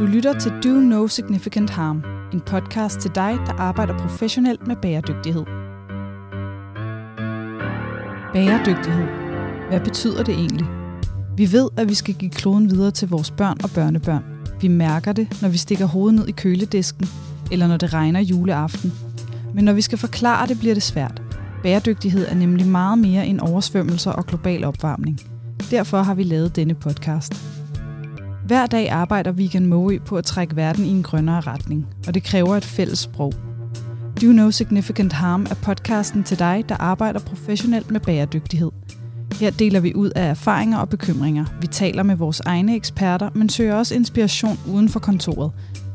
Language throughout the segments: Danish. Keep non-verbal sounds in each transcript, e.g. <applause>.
Du lytter til Do No Significant Harm, en podcast til dig, der arbejder professionelt med bæredygtighed. Bæredygtighed. Hvad betyder det egentlig? Vi ved, at vi skal give kloden videre til vores børn og børnebørn. Vi mærker det, når vi stikker hovedet ned i køledisken, eller når det regner juleaften. Men når vi skal forklare det, bliver det svært. Bæredygtighed er nemlig meget mere end oversvømmelser og global opvarmning. Derfor har vi lavet denne podcast. Hver dag arbejder Vegan Moe på at trække verden i en grønnere retning, og det kræver et fælles sprog. Do No Significant Harm er podcasten til dig, der arbejder professionelt med bæredygtighed. Her deler vi ud af erfaringer og bekymringer. Vi taler med vores egne eksperter, men søger også inspiration uden for kontoret.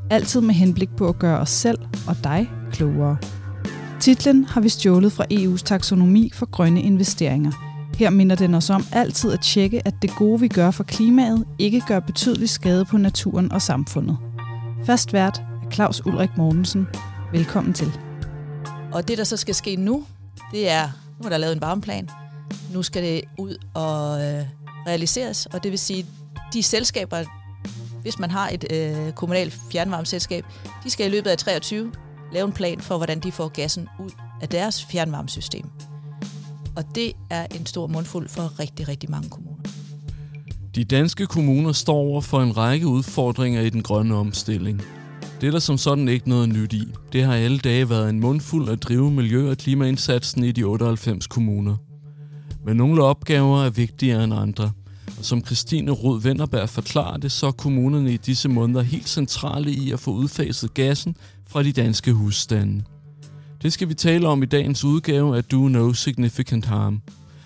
Altid med henblik på at gøre os selv og dig klogere. Titlen har vi stjålet fra EU's taksonomi for grønne investeringer – her minder den os om altid at tjekke, at det gode, vi gør for klimaet, ikke gør betydelig skade på naturen og samfundet. Fast vært er Claus Ulrik Mortensen. Velkommen til. Og det, der så skal ske nu, det er, nu er der lavet en varmeplan. Nu skal det ud og øh, realiseres, og det vil sige, de selskaber, hvis man har et øh, kommunalt fjernvarmeselskab, de skal i løbet af 23 lave en plan for, hvordan de får gassen ud af deres fjernvarmesystem. Og det er en stor mundfuld for rigtig, rigtig mange kommuner. De danske kommuner står over for en række udfordringer i den grønne omstilling. Det er der som sådan ikke noget nyt i. Det har alle dage været en mundfuld at drive miljø- og klimaindsatsen i de 98 kommuner. Men nogle opgaver er vigtigere end andre. Og som Christine Rud Vennerberg forklarer det, så er kommunerne i disse måneder helt centrale i at få udfaset gassen fra de danske husstande. Det skal vi tale om i dagens udgave af Do No Significant Harm.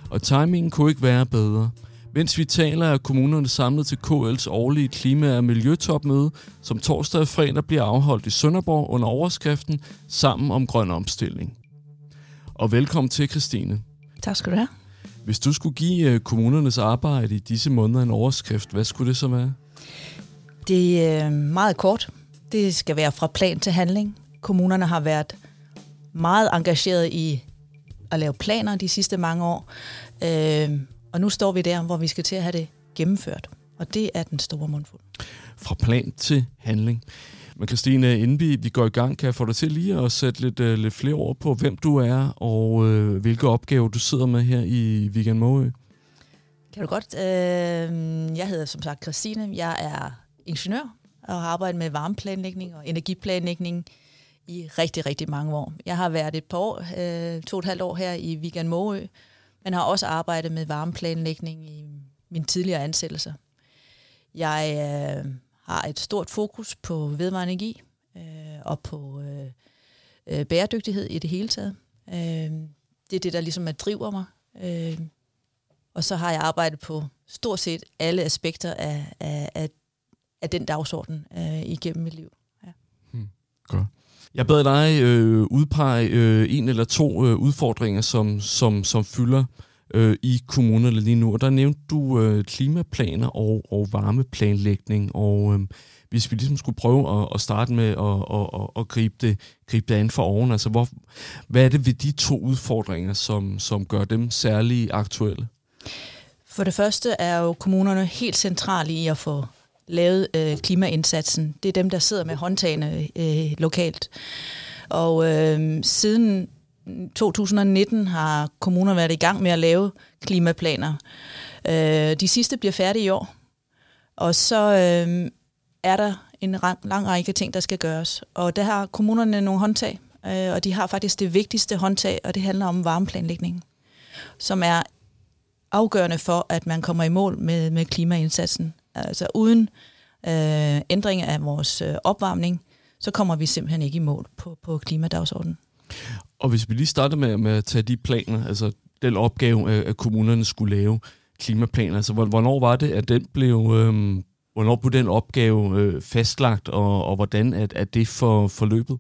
Og timingen kunne ikke være bedre. Mens vi taler er kommunerne samlet til KL's årlige klima- og miljøtopmøde, som torsdag og fredag bliver afholdt i Sønderborg under overskriften Sammen om grøn omstilling. Og velkommen til, Christine. Tak skal du have. Hvis du skulle give øh, kommunernes arbejde i disse måneder en overskrift, hvad skulle det så være? Det er meget kort. Det skal være fra plan til handling. Kommunerne har været meget engageret i at lave planer de sidste mange år. Øh, og nu står vi der, hvor vi skal til at have det gennemført. Og det er den store mundfuld. Fra plan til handling. Men Christine, inden vi, vi går i gang, kan jeg få dig til lige at sætte lidt, uh, lidt flere ord på, hvem du er, og uh, hvilke opgaver du sidder med her i Vegan Måø? Kan du godt. Øh, jeg hedder som sagt Christine. Jeg er ingeniør og har arbejdet med varmeplanlægning og energiplanlægning i rigtig, rigtig mange år. Jeg har været et par år, øh, to og et halvt år her i Vigan Måø, men har også arbejdet med varmeplanlægning i mine tidligere ansættelser. Jeg øh, har et stort fokus på vedvarende energi øh, og på øh, øh, bæredygtighed i det hele taget. Øh, det er det, der ligesom er driver mig. Øh, og så har jeg arbejdet på stort set alle aspekter af, af, af, af den dagsorden øh, igennem mit liv. Jeg bad dig øh, udpege øh, en eller to øh, udfordringer, som, som, som fylder øh, i kommunerne lige nu. Og der nævnte du øh, klimaplaner og, og varmeplanlægning. Og øh, hvis vi ligesom skulle prøve at, at starte med at, at, at, at gribe, det, gribe det an for oven, altså hvor, hvad er det ved de to udfordringer, som, som gør dem særlig aktuelle? For det første er jo kommunerne helt centrale i at få lavet øh, klimaindsatsen. Det er dem, der sidder med håndtagene øh, lokalt. Og øh, siden 2019 har kommuner været i gang med at lave klimaplaner. Øh, de sidste bliver færdige i år. Og så øh, er der en lang, lang række ting, der skal gøres. Og der har kommunerne nogle håndtag, øh, og de har faktisk det vigtigste håndtag, og det handler om varmeplanlægning, som er afgørende for, at man kommer i mål med, med klimaindsatsen. Altså uden øh, ændring af vores øh, opvarmning, så kommer vi simpelthen ikke i mål på, på klimadagsordenen. Og hvis vi lige starter med, med at tage de planer, altså den opgave, at kommunerne skulle lave klimaplaner, altså hvornår var det, at den blev, øh, hvornår blev den opgave øh, fastlagt, og, og hvordan er, er det for forløbet?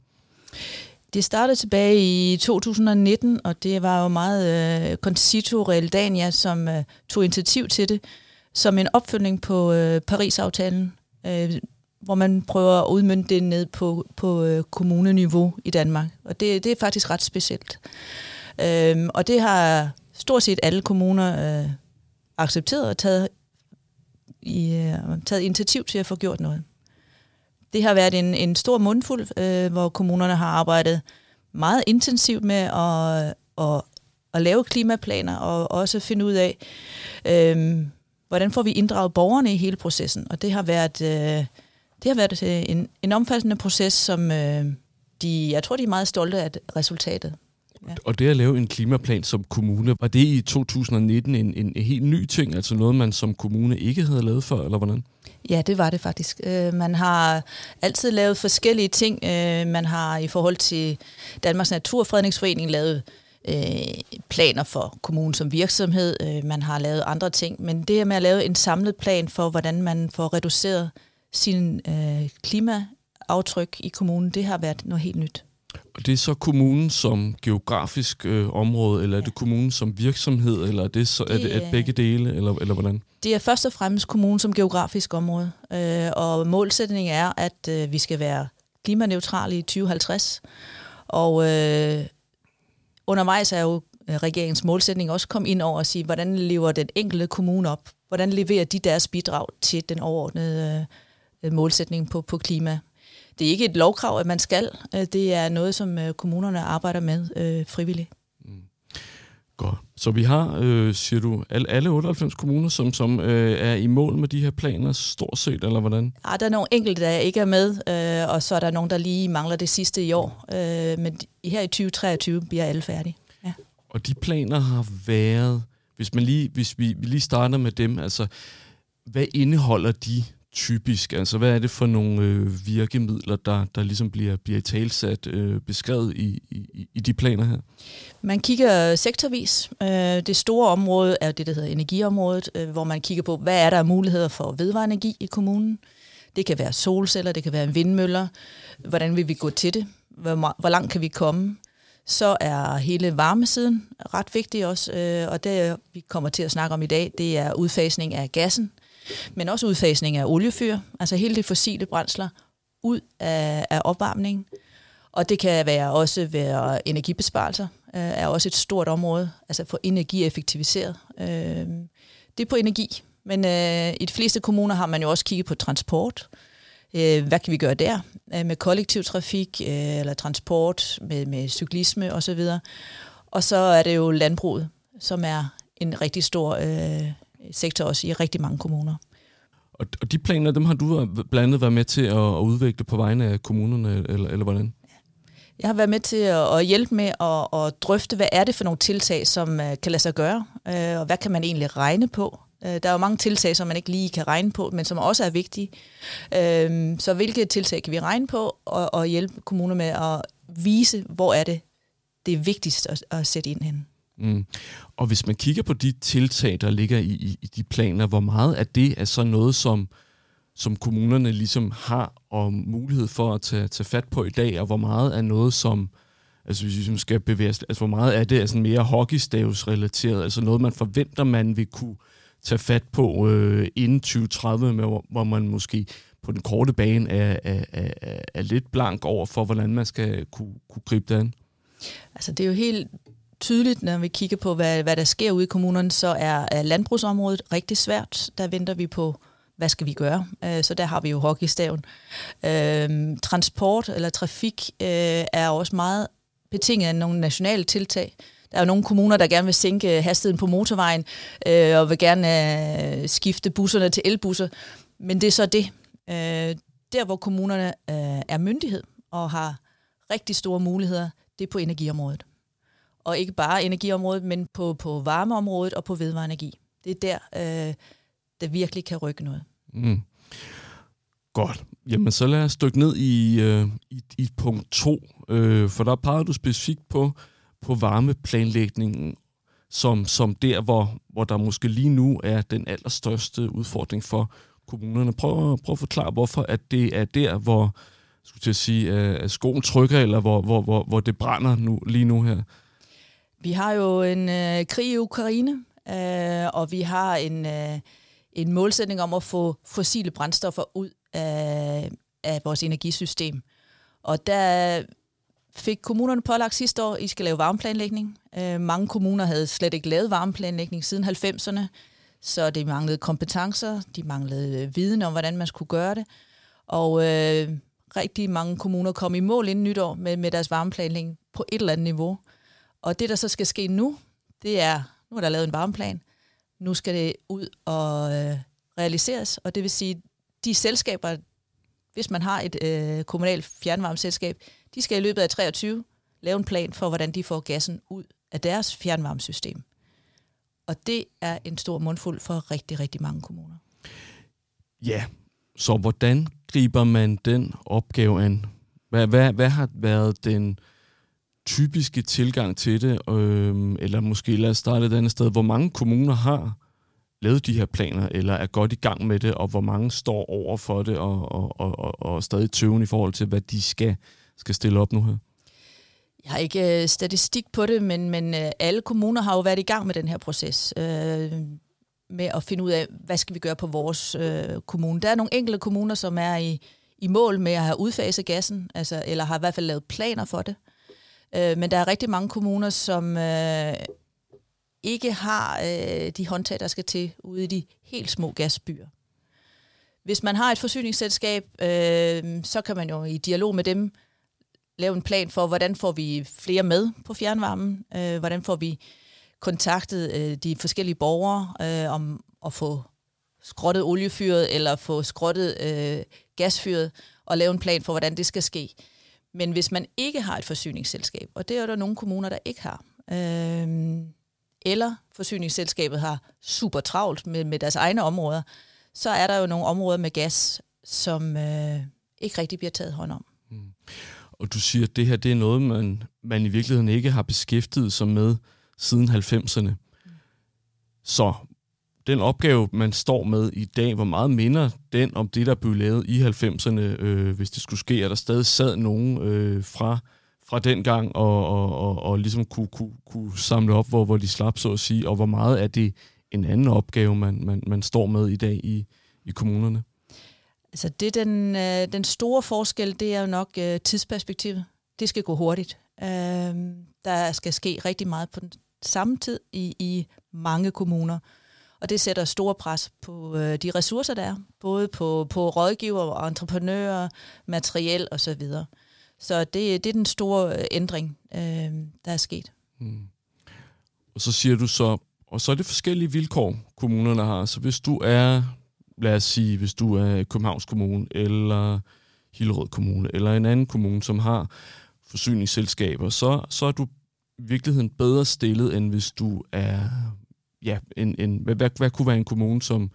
Det startede tilbage i 2019, og det var jo meget øh, Concito Realdania, som øh, tog initiativ til det, som en opfølgning på øh, Paris-aftalen, øh, hvor man prøver at udmynde det ned på, på øh, kommuneniveau i Danmark. Og det, det er faktisk ret specielt. Øh, og det har stort set alle kommuner øh, accepteret og taget, i, øh, taget initiativ til at få gjort noget. det har været en, en stor mundfuld, øh, hvor kommunerne har arbejdet meget intensivt med at, øh, at, at lave klimaplaner og også finde ud af, øh, hvordan får vi inddraget borgerne i hele processen. Og det har været, øh, det har været øh, en, en omfattende proces, som øh, de, jeg tror, de er meget stolte af resultatet. Ja. Og det at lave en klimaplan som kommune, var det i 2019 en, en, en helt ny ting, altså noget, man som kommune ikke havde lavet før, eller hvordan? Ja, det var det faktisk. Øh, man har altid lavet forskellige ting. Øh, man har i forhold til Danmarks Naturfredningsforening lavet øh, planer for kommunen som virksomhed. Øh, man har lavet andre ting. Men det her med at lave en samlet plan for, hvordan man får reduceret sin øh, klimaaftryk i kommunen, det har været noget helt nyt. Og det er så kommunen som geografisk øh, område, eller er det kommunen som virksomhed, eller er det, så, det, er det er begge dele, eller, eller hvordan? Det er først og fremmest kommunen som geografisk område, øh, og målsætningen er, at øh, vi skal være klimaneutrale i 2050, og øh, undervejs er jo øh, regeringens målsætning også kom ind over at sige, hvordan lever den enkelte kommune op? Hvordan leverer de deres bidrag til den overordnede øh, øh målsætning på, på klima? det er ikke et lovkrav, at man skal. Øh, det er noget, som kommunerne arbejder med øh, frivilligt. Godt. Så vi har, øh, siger du, alle 98 kommuner, som, som øh, er i mål med de her planer, stort set, eller hvordan? Ja, der er nogle enkelte, der ikke er med, øh, og så er der nogle, der lige mangler det sidste i år. Øh, men her i 2023 bliver alle færdige. Ja. Og de planer har været, hvis, man lige, hvis vi, vi lige starter med dem, altså, hvad indeholder de typisk? Altså, hvad er det for nogle øh, virkemidler, der, der ligesom bliver, bliver talsat, øh, beskrevet i, i, i de planer her? Man kigger sektorvis. Øh, det store område er det, der hedder energiområdet, øh, hvor man kigger på, hvad er der af muligheder for vedvarende energi i kommunen. Det kan være solceller, det kan være vindmøller. Hvordan vil vi gå til det? Hvor, hvor langt kan vi komme? Så er hele varmesiden ret vigtig også, øh, og det vi kommer til at snakke om i dag, det er udfasning af gassen men også udfasning af oliefyr, altså hele de fossile brændsler, ud af, af opvarmningen. Og det kan være også være energibesparelser, øh, er også et stort område, altså få energieffektiviseret. Øh, det er på energi, men øh, i de fleste kommuner har man jo også kigget på transport. Øh, hvad kan vi gøre der øh, med kollektiv trafik øh, eller transport med, med cyklisme osv. Og så er det jo landbruget, som er en rigtig stor øh, sektor også i rigtig mange kommuner. Og, de planer, dem har du blandt andet været med til at, udvikle på vegne af kommunerne, eller, eller hvordan? Jeg har været med til at, hjælpe med at, at drøfte, hvad er det for nogle tiltag, som uh, kan lade sig gøre, uh, og hvad kan man egentlig regne på? Uh, der er jo mange tiltag, som man ikke lige kan regne på, men som også er vigtige. Så hvilke tiltag kan vi regne på, og, og hjælpe kommuner med at vise, hvor er det, det er vigtigst at, at sætte ind hen? Mm. Og hvis man kigger på de tiltag, der ligger i, i, i de planer, hvor meget af det er så noget, som, som kommunerne ligesom har og mulighed for at tage, tage fat på i dag, og hvor meget er noget, som altså hvis vi ligesom skal bevæge altså hvor meget er det altså mere hockeystavsrelateret, altså noget, man forventer, man vil kunne tage fat på øh, inden 2030, med, hvor, hvor man måske på den korte bane er, er, er, er lidt blank over for, hvordan man skal kunne, kunne gribe det an? Altså det er jo helt tydeligt, når vi kigger på, hvad, hvad der sker ude i kommunerne, så er, er landbrugsområdet rigtig svært. Der venter vi på, hvad skal vi gøre? Øh, så der har vi jo hockeystaven. Øh, transport eller trafik øh, er også meget betinget af nogle nationale tiltag. Der er jo nogle kommuner, der gerne vil sænke hastigheden på motorvejen, øh, og vil gerne øh, skifte busserne til elbusser. Men det er så det. Øh, der, hvor kommunerne øh, er myndighed og har rigtig store muligheder, det er på energiområdet og ikke bare energiområdet, men på, på varmeområdet og på vedvarende energi. Det er der, øh, der virkelig kan rykke noget. Mm. Godt. Jamen, så lad os dykke ned i, øh, i, i punkt 2, øh, for der peger du specifikt på, på varmeplanlægningen som, som der, hvor, hvor der måske lige nu er den allerstørste udfordring for kommunerne. Prøv, prøv at forklare, hvorfor at det er der, hvor skulle jeg sige, øh, at skoen trykker, eller hvor, hvor, hvor, hvor det brænder nu, lige nu her. Vi har jo en øh, krig i Ukraine, øh, og vi har en, øh, en målsætning om at få fossile brændstoffer ud af, af vores energisystem. Og der fik kommunerne pålagt sidste år, at I skal lave varmeplanlægning. Øh, mange kommuner havde slet ikke lavet varmeplanlægning siden 90'erne, så det manglede kompetencer, de manglede øh, viden om, hvordan man skulle gøre det. Og øh, rigtig mange kommuner kom i mål inden nytår med, med deres varmeplanlægning på et eller andet niveau. Og det, der så skal ske nu, det er, nu er der lavet en varmeplan, nu skal det ud og øh, realiseres, og det vil sige, de selskaber, hvis man har et øh, kommunalt fjernvarmeselskab, de skal i løbet af 23 lave en plan for, hvordan de får gassen ud af deres fjernvarmesystem. Og det er en stor mundfuld for rigtig, rigtig mange kommuner. Ja, så hvordan griber man den opgave an? Hvad, hvad, hvad har været den typiske tilgang til det? Øh, eller måske lad os starte et andet sted. Hvor mange kommuner har lavet de her planer, eller er godt i gang med det, og hvor mange står over for det, og, og, og, og, og stadig tøven i forhold til, hvad de skal, skal stille op nu her? Jeg har ikke øh, statistik på det, men, men øh, alle kommuner har jo været i gang med den her proces. Øh, med at finde ud af, hvad skal vi gøre på vores øh, kommune. Der er nogle enkelte kommuner, som er i, i mål med at have udfaset gassen, altså, eller har i hvert fald lavet planer for det. Øh, Øh, men der er rigtig mange kommuner, som øh, ikke har øh, de håndtag, der skal til ude i de helt små gasbyer. Hvis man har et forsyningsselskab, øh, så kan man jo i dialog med dem lave en plan for, hvordan får vi flere med på fjernvarmen, øh, hvordan får vi kontaktet øh, de forskellige borgere øh, om at få skrottet oliefyret eller få skrottet øh, gasfyret og lave en plan for, hvordan det skal ske. Men hvis man ikke har et forsyningsselskab, og det er der nogle kommuner, der ikke har, øh, eller forsyningsselskabet har super travlt med, med deres egne områder, så er der jo nogle områder med gas, som øh, ikke rigtig bliver taget hånd om. Mm. Og du siger, at det her det er noget, man, man i virkeligheden ikke har beskæftiget sig med siden 90'erne. Så den opgave, man står med i dag, hvor meget minder den om det, der blev lavet i 90'erne, øh, hvis det skulle ske, at der stadig sad nogen øh, fra, fra den gang og, og, og, og ligesom kunne, kunne, kunne samle op, hvor, hvor de slap, så at sige, og hvor meget er det en anden opgave, man, man, man står med i dag i, i kommunerne? Altså det den, øh, den store forskel, det er jo nok øh, tidsperspektivet. Det skal gå hurtigt. Øh, der skal ske rigtig meget på den samme tid i, i mange kommuner. Og det sætter store pres på øh, de ressourcer, der er, både på, på rådgiver og entreprenører, materiel osv. Så, videre. så det, det er den store øh, ændring, øh, der er sket. Hmm. Og så siger du så, og så er det forskellige vilkår, kommunerne har. Så hvis du er, lad os sige, hvis du er Københavns Kommune, eller Hillerød Kommune, eller en anden kommune, som har forsyningsselskaber, så, så er du virkeligheden bedre stillet, end hvis du er ja, en, en, hvad, hvad, hvad kunne være en kommune, som,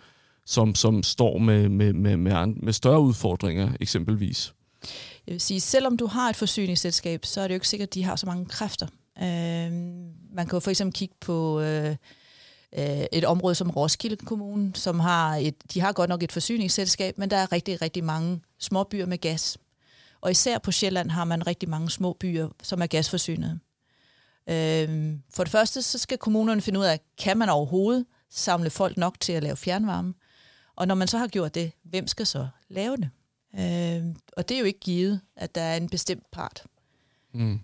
som, som står med, med, med, med, med større udfordringer eksempelvis? Jeg vil sige, selvom du har et forsyningsselskab, så er det jo ikke sikkert, at de har så mange kræfter. Øh, man kan jo for eksempel kigge på øh, øh, et område som Roskilde Kommune, som har et, de har godt nok et forsyningsselskab, men der er rigtig, rigtig mange småbyer med gas. Og især på Sjælland har man rigtig mange små byer, som er gasforsynet. Øhm, for det første, så skal kommunerne finde ud af, kan man overhovedet samle folk nok til at lave fjernvarme? Og når man så har gjort det, hvem skal så lave det? Øhm, og det er jo ikke givet, at der er en bestemt part. Mm.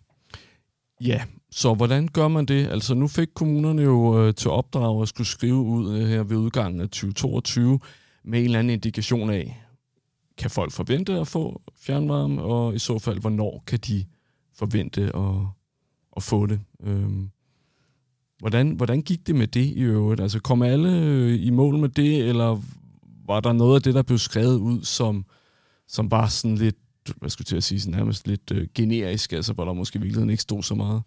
Ja, så hvordan gør man det? Altså nu fik kommunerne jo øh, til opdrag at skulle skrive ud øh, her ved udgangen af 2022 med en eller anden indikation af, kan folk forvente at få fjernvarme, og i så fald, hvornår kan de forvente at, at få det. Øhm, hvordan, hvordan gik det med det i øvrigt? Altså kom alle øh, i mål med det, eller var der noget af det, der blev skrevet ud, som, som var sådan lidt, hvad skulle jeg sige, nærmest lidt øh, generisk, altså hvor der måske i virkeligheden ikke stod så meget?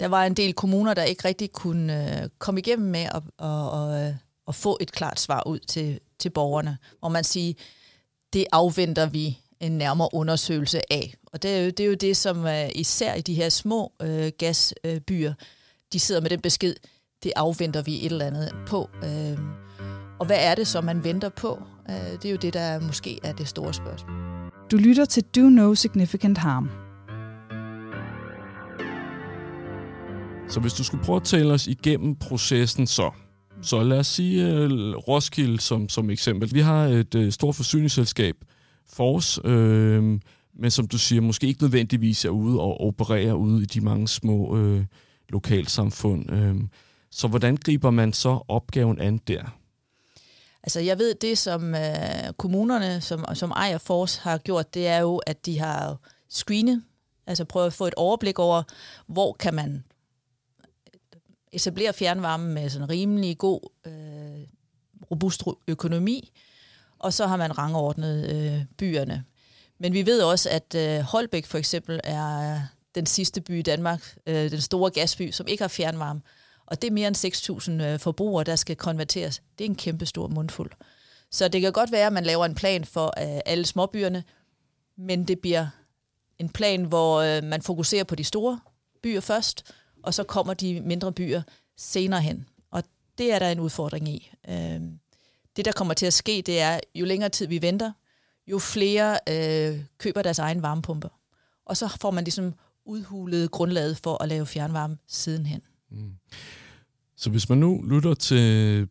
Der var en del kommuner, der ikke rigtig kunne øh, komme igennem med at, at, at, øh, at få et klart svar ud til, til borgerne, hvor man siger, det afventer vi en nærmere undersøgelse af. Og det er jo det, er jo det som uh, især i de her små uh, gasbyer, uh, de sidder med den besked, det afventer vi et eller andet på. Uh, og hvad er det så, man venter på? Uh, det er jo det, der måske er det store spørgsmål. Du lytter til Do No Significant Harm. Så hvis du skulle prøve at tale os igennem processen så, så lad os sige uh, Roskilde som, som eksempel. Vi har et uh, stort forsyningsselskab, Force, øh, men som du siger, måske ikke nødvendigvis er ude og operere ude i de mange små øh, lokalsamfund. Øh. Så hvordan griber man så opgaven an der? Altså jeg ved, det som øh, kommunerne, som, som ejer Force, har gjort, det er jo, at de har screenet, altså prøvet at få et overblik over, hvor kan man etablere fjernvarme med sådan rimelig god, øh, robust økonomi, og så har man rangordnet øh, byerne. Men vi ved også, at øh, Holbæk for eksempel er den sidste by i Danmark, øh, den store gasby, som ikke har fjernvarme. Og det er mere end 6.000 øh, forbrugere, der skal konverteres. Det er en kæmpe stor mundfuld. Så det kan godt være, at man laver en plan for øh, alle småbyerne, men det bliver en plan, hvor øh, man fokuserer på de store byer først, og så kommer de mindre byer senere hen. Og det er der en udfordring i. Øh, det, der kommer til at ske, det er, jo længere tid vi venter, jo flere øh, køber deres egen varmepumper. Og så får man ligesom udhulet grundlaget for at lave fjernvarme sidenhen. Mm. Så hvis man nu lytter til,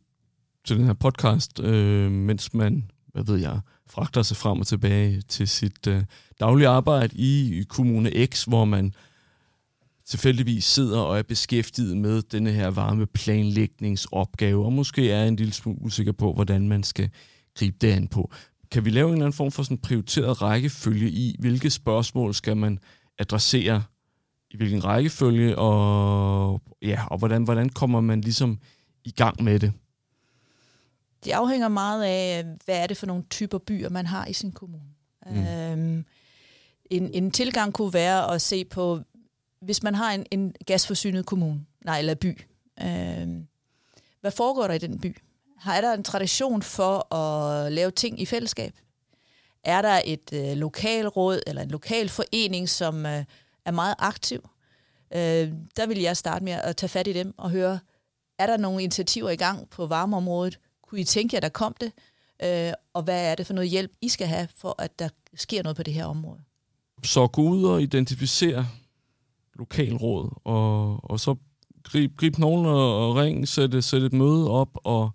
til den her podcast, øh, mens man, hvad ved jeg, fragter sig frem og tilbage til sit øh, daglige arbejde i Kommune X, hvor man tilfældigvis sidder og er beskæftiget med denne her varmeplanlægningsopgave, og måske er en lille smule usikker på, hvordan man skal gribe det an på. Kan vi lave en eller anden form for sådan prioriteret rækkefølge i, hvilke spørgsmål skal man adressere i hvilken rækkefølge, og, ja, og hvordan, hvordan kommer man ligesom i gang med det? Det afhænger meget af, hvad er det for nogle typer byer, man har i sin kommune. Mm. Øhm, en, en tilgang kunne være at se på, hvis man har en, en gasforsynet kommune, nej, eller by, øh, hvad foregår der i den by? Har der en tradition for at lave ting i fællesskab? Er der et øh, lokalråd eller en lokal forening, som øh, er meget aktiv? Øh, der vil jeg starte med at tage fat i dem og høre, er der nogle initiativer i gang på varmeområdet? Kunne I tænke jer, der kom det? Øh, og hvad er det for noget hjælp, I skal have, for at der sker noget på det her område? Så gå ud og identificere lokalråd, og, og så grib, grib nogen og, og ring, sætte, sætte et møde op, og,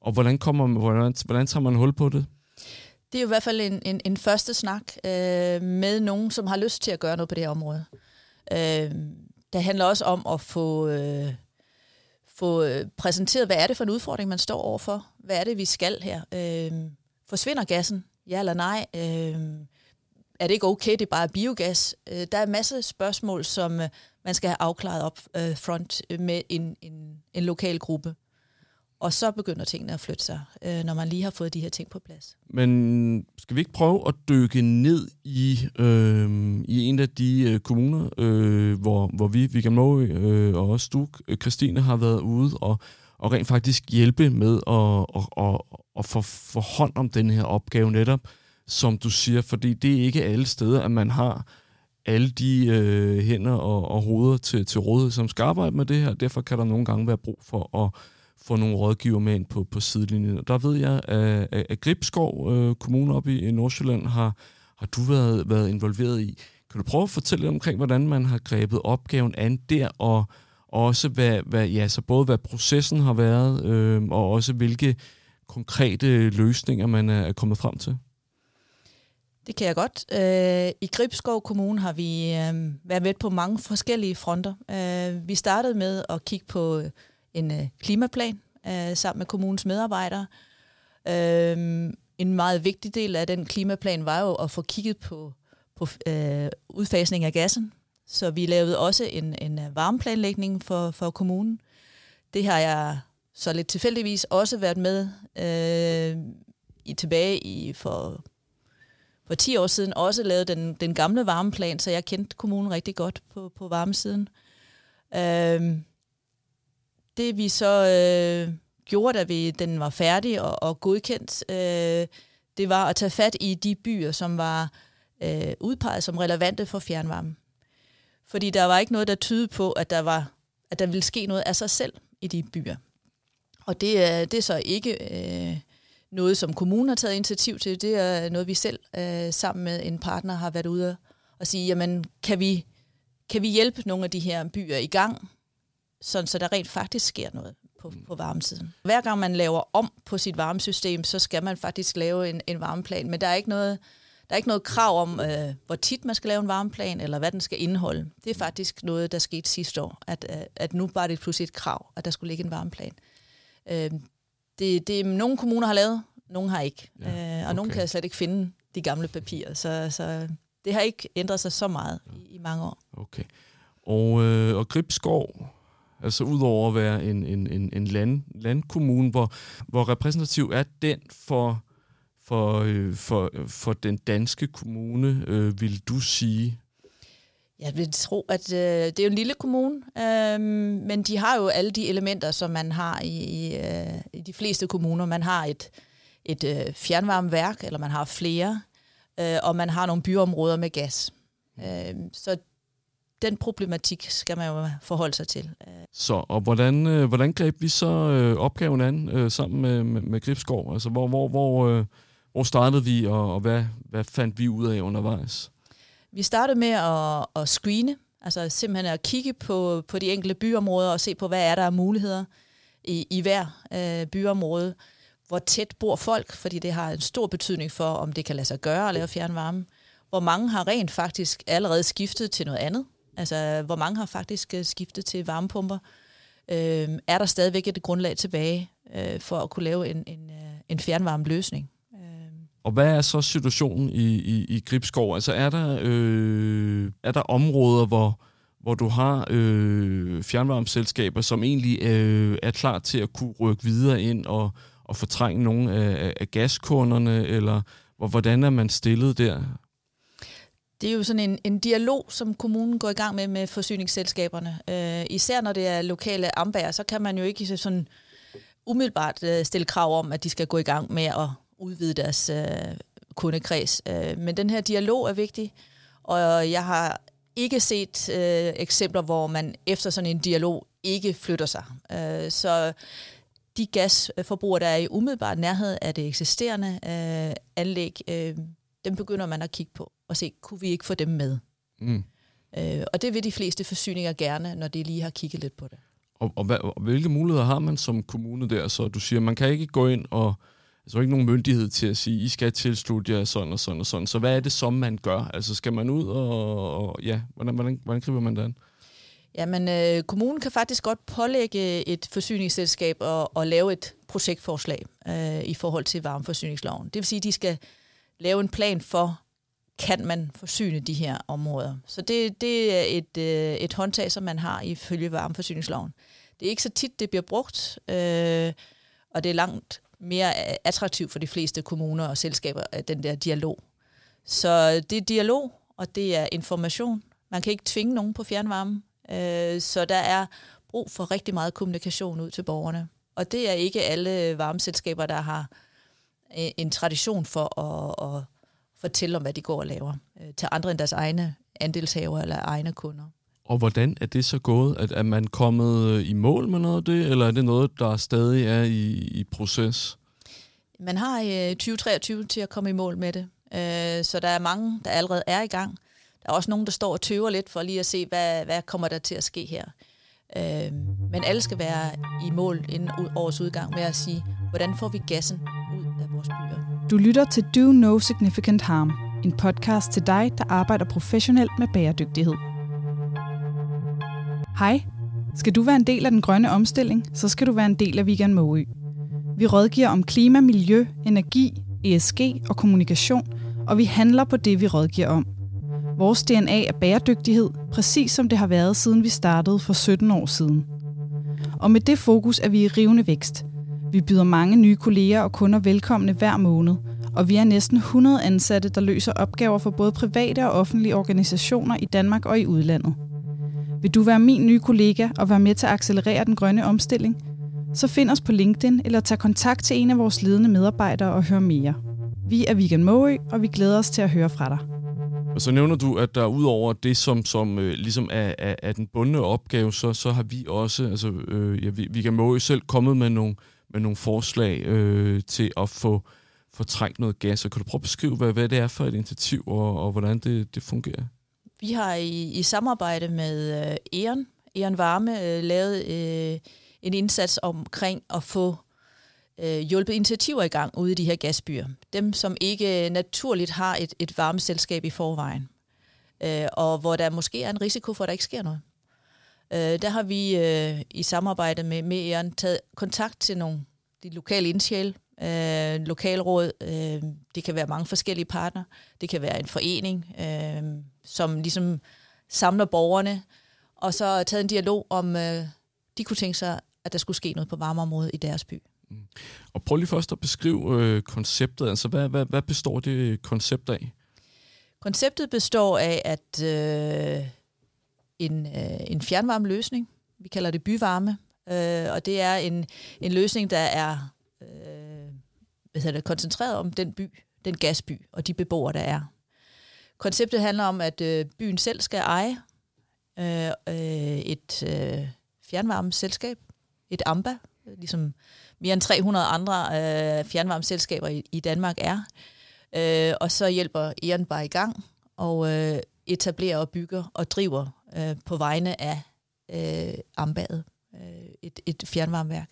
og hvordan, kommer, hvordan, hvordan tager man hul på det? Det er jo i hvert fald en, en, en første snak øh, med nogen, som har lyst til at gøre noget på det her område. Øh, det handler også om at få, øh, få øh, præsenteret, hvad er det for en udfordring, man står overfor? Hvad er det, vi skal her? Øh, forsvinder gassen? Ja eller nej? Øh, er det ikke okay, det er bare biogas? Øh, der er masser af spørgsmål, som øh, man skal have afklaret op øh, front øh, med en, en, en lokal gruppe. Og så begynder tingene at flytte sig, øh, når man lige har fået de her ting på plads. Men skal vi ikke prøve at dykke ned i, øh, i en af de øh, kommuner, øh, hvor, hvor vi, vi Måø øh, og også du, Christine, har været ude og, og rent faktisk hjælpe med at, at, at, at få, få hånd om den her opgave netop, som du siger, fordi det er ikke alle steder, at man har alle de øh, hænder og, og hoveder til, til rådighed, som skal arbejde med det her. Derfor kan der nogle gange være brug for at få nogle rådgiver med ind på, på sidelinjen. Og Der ved jeg, at, at Gribskov øh, Kommune oppe i, i Nordsjælland har, har du været, været involveret i. Kan du prøve at fortælle lidt omkring, hvordan man har grebet opgaven an der, og også hvad, hvad, ja, så både hvad processen har været, øh, og også hvilke konkrete løsninger man er kommet frem til? Det kan jeg godt. Øh, I Gribskov Kommune har vi øh, været med på mange forskellige fronter. Øh, vi startede med at kigge på øh, en øh, klimaplan øh, sammen med kommunens medarbejdere. Øh, en meget vigtig del af den klimaplan var jo at få kigget på, på øh, udfasning af gassen. Så vi lavede også en, en øh, varmeplanlægning for, for kommunen. Det har jeg så lidt tilfældigvis også været med øh, i, tilbage i for, for 10 år siden. Også lavet den, den gamle varmeplan, så jeg kendte kommunen rigtig godt på, på varmesiden. Øh, det vi så øh, gjorde, da vi, den var færdig og, og godkendt, øh, det var at tage fat i de byer, som var øh, udpeget som relevante for fjernvarme. Fordi der var ikke noget, der tydede på, at der, var, at der ville ske noget af sig selv i de byer. Og det er, det er så ikke øh, noget, som kommunen har taget initiativ til. Det er noget, vi selv øh, sammen med en partner har været ude og sige, jamen kan vi, kan vi hjælpe nogle af de her byer i gang sådan, så der rent faktisk sker noget på, mm. på varmesiden. Hver gang man laver om på sit varmesystem, så skal man faktisk lave en, en varmeplan, men der er ikke noget, der er ikke noget krav om, øh, hvor tit man skal lave en varmeplan, eller hvad den skal indeholde. Det er faktisk noget, der skete sidste år, at, øh, at nu var det pludselig et krav, at der skulle ligge en varmeplan. Øh, det, det nogle kommuner har lavet, nogle har ikke. Ja, Ja, øh, og nogle kan slet ikke finde de gamle papirer. Så, så det har ikke ændret sig så meget i, i mange år. Okay. Og, øh, og Gribskov, altså udover at være en, en, en, en land, landkommune, hvor, hvor repræsentativ er den for, for, øh, for, for den danske kommune, øh, vil du sige? Jeg vil tro, at øh, det er jo en lille kommune, øh, men de har jo alle de elementer, som man har i, i, øh, i de fleste kommuner. Man har et, et øh, fjernvarmeværk, eller man har flere, øh, og man har nogle byområder med gas. Øh, så den problematik skal man jo forholde sig til. Så, og hvordan, øh, hvordan greb vi så øh, opgaven an øh, sammen med, med, med Gribskov? Altså, hvor, hvor, hvor, øh, hvor startede vi, og, og hvad, hvad fandt vi ud af undervejs? Vi startede med at, at screene, altså simpelthen at kigge på, på de enkelte byområder og se på, hvad er der af muligheder i, i hver øh, byområde. Hvor tæt bor folk, fordi det har en stor betydning for, om det kan lade sig gøre at lave fjernvarme. Hvor mange har rent faktisk allerede skiftet til noget andet. Altså, hvor mange har faktisk øh, skiftet til varmepumper. Øh, er der stadigvæk et grundlag tilbage øh, for at kunne lave en, en, øh, en fjernvarmeløsning? Og hvad er så situationen i, i, i Gribskov? Altså er der, øh, er der områder, hvor, hvor du har øh, fjernvarmeselskaber, som egentlig øh, er klar til at kunne rykke videre ind og, og fortrænge nogle af, af gaskunderne, eller hvor, hvordan er man stillet der? Det er jo sådan en, en dialog, som kommunen går i gang med med forsyningsselskaberne. Øh, især når det er lokale ambager, så kan man jo ikke sådan umiddelbart øh, stille krav om, at de skal gå i gang med at udvide deres øh, kundekreds. Øh, men den her dialog er vigtig, og jeg har ikke set øh, eksempler, hvor man efter sådan en dialog ikke flytter sig. Øh, så de gasforbrugere, der er i umiddelbart nærhed af det eksisterende øh, anlæg, øh, dem begynder man at kigge på og se, kunne vi ikke få dem med? Mm. Øh, og det vil de fleste forsyninger gerne, når de lige har kigget lidt på det. Og, og, hvad, og hvilke muligheder har man som kommune der? Så du siger, man kan ikke gå ind og Altså, ikke nogen myndighed til at sige, I skal tilslutte jer sådan og sådan og sådan. Så hvad er det, som man gør? Altså, skal man ud og... og ja, hvordan, hvordan, hvordan griber man det an? Jamen, øh, kommunen kan faktisk godt pålægge et forsyningsselskab at, at lave et projektforslag øh, i forhold til varmeforsyningsloven. Det vil sige, at de skal lave en plan for, kan man forsyne de her områder. Så det, det er et, øh, et håndtag, som man har ifølge varmeforsyningsloven. Det er ikke så tit, det bliver brugt, øh, og det er langt mere attraktiv for de fleste kommuner og selskaber, øh, den der dialog. Så det er dialog, og det er information. Man kan ikke tvinge nogen på fjernvarme, øh, så der er brug for rigtig meget kommunikation ud til borgerne. Og det er ikke alle varmeselskaber, der har øh, en tradition for at, at fortælle om, hvad de går og laver øh, til andre end deres egne andelshaver eller egne kunder. Og hvordan er det så gået? At, er man kommet øh, i mål med noget af det, eller er det noget, der stadig er i, i proces? Man har i 2023 til at komme i mål med det, øh, så der er mange, der allerede er i gang. Der er også nogen, der står og tøver lidt for lige at se, hvad, hvad kommer der til at ske her. Øh, men alle skal være i mål inden årets udgang med at sige, hvordan får vi gassen ud af vores byer. Du lytter til Do No Significant Harm, en podcast til dig, der arbejder professionelt med bæredygtighed. Hej. Skal du være en del af den grønne omstilling, så skal du være en del af Vegan Måø. Vi rådgiver om klima, miljø, energi, ESG og kommunikation, og vi handler på det, vi rådgiver om. Vores DNA er bæredygtighed, præcis som det har været, siden vi startede for 17 år siden. Og med det fokus er vi i rivende vækst. Vi byder mange nye kolleger og kunder velkomne hver måned, og vi er næsten 100 ansatte, der løser opgaver for både private og offentlige organisationer i Danmark og i udlandet. Vil du være min nye kollega og være med til at accelerere den grønne omstilling? Så find os på LinkedIn eller tag kontakt til en af vores ledende medarbejdere og hør mere. Vi er Vegan Måø, og vi glæder os til at høre fra dig. Og så nævner du, at der udover det, som, som øh, ligesom er, er, er den bundne opgave, så, så har vi også, altså øh, ja, vi, vi kan selv kommet med nogle, med nogle forslag øh, til at få fortrængt noget gas. Og kan du prøve at beskrive, hvad, hvad det er for et initiativ, og, og hvordan det, det fungerer? Vi har i, i samarbejde med øh, Eon, Eon Varme, øh, lavet øh, en indsats omkring at få øh, hjulpet initiativer i gang ude i de her gasbyer. Dem, som ikke naturligt har et, et varmeselskab i forvejen, øh, og hvor der måske er en risiko for, at der ikke sker noget. Øh, der har vi øh, i samarbejde med, med Eon taget kontakt til nogle de lokale indsjæl, øh, lokalråd, øh, det kan være mange forskellige partner, det kan være en forening, øh, som ligesom samler borgerne, og så taget en dialog om, øh, de kunne tænke sig, at der skulle ske noget på varmeområdet i deres by. Mm. Og prøv lige først at beskrive øh, konceptet. Altså, hvad, hvad, hvad består det koncept af? Konceptet består af, at øh, en, øh, en fjernvarmeløsning, vi kalder det byvarme, øh, og det er en, en løsning, der er øh, hvad det, koncentreret om den by, den gasby og de beboere, der er. Konceptet handler om, at øh, byen selv skal eje øh, øh, et øh, fjernvarmeselskab, et AMBA, ligesom mere end 300 andre øh, fjernvarmeselskaber i, i Danmark er. Øh, og så hjælper Eon bare i gang og øh, etablerer og bygger og driver øh, på vegne af øh, AMBA'et, øh, et, et fjernvarmeværk.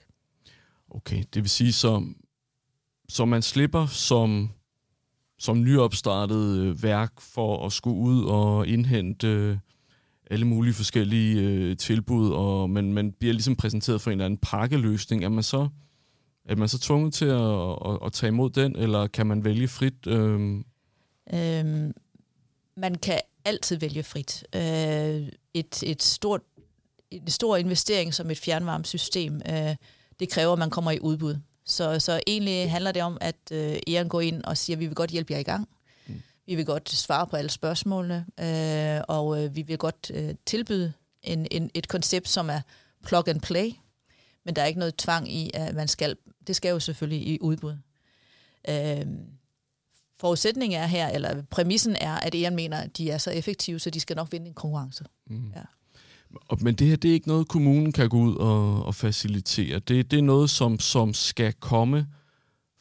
Okay, det vil sige, så, så man slipper som, som nyopstartet øh, værk for at skulle ud og indhente øh, alle mulige forskellige øh, tilbud, og man, man bliver ligesom præsenteret for en eller anden pakkeløsning. Er man så, er man så tvunget til at, at, at tage imod den, eller kan man vælge frit? Øh? Øhm, man kan altid vælge frit. Øh, et, et stort, en stor investering som et fjernvarmesystem, øh, det kræver, at man kommer i udbud. Så, så egentlig handler det om, at øh, Eon går ind og siger, at vi vil godt hjælpe jer i gang. Vi vil godt svare på alle spørgsmålene, øh, og øh, vi vil godt øh, tilbyde en, en, et koncept, som er plug and play, men der er ikke noget tvang i, at man skal, det skal jo selvfølgelig i udbud. Øh, forudsætningen er her, eller præmissen er, at EN mener, at de er så effektive, så de skal nok vinde en konkurrence. Mm. Ja. Og, Men det her, det er ikke noget, kommunen kan gå ud og, og facilitere. Det, det er noget, som, som skal komme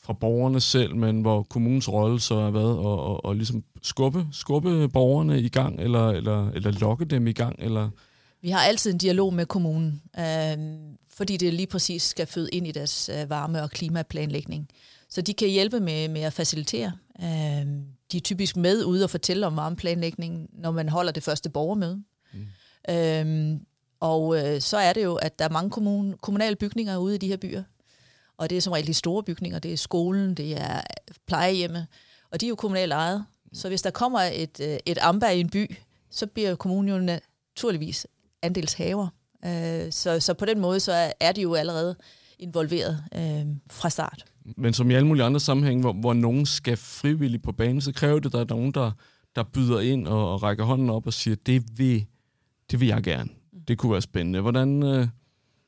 fra borgerne selv, men hvor kommunens rolle så er været at, og, og ligesom skubbe, skubbe borgerne i gang, eller, eller, eller lokke dem i gang, eller... Vi har altid en dialog med kommunen, øh, fordi det lige præcis skal føde ind i deres øh, varme- og klimaplanlægning. Så de kan hjælpe med, med at facilitere. Øh, de er typisk med ude og fortælle om varmeplanlægning, når man holder det første borgermøde. Øhm, og øh, så er det jo, at der er mange kommun, kommunale bygninger ude i de her byer, og det er som regel de store bygninger. Det er skolen, det er plejehjemme, og de er jo kommunalt ejet. Så hvis der kommer et, øh, et AMBA i en by, så bliver kommunen jo naturligvis andelshaver. Øh, så, så på den måde så er de jo allerede involveret øh, fra start. Men som i alle mulige andre sammenhænge, hvor, hvor nogen skal frivilligt på banen, så kræver det, at der er nogen, der, der byder ind og, og rækker hånden op og siger, det vil, det vil jeg gerne. Det kunne være spændende. Hvordan, øh,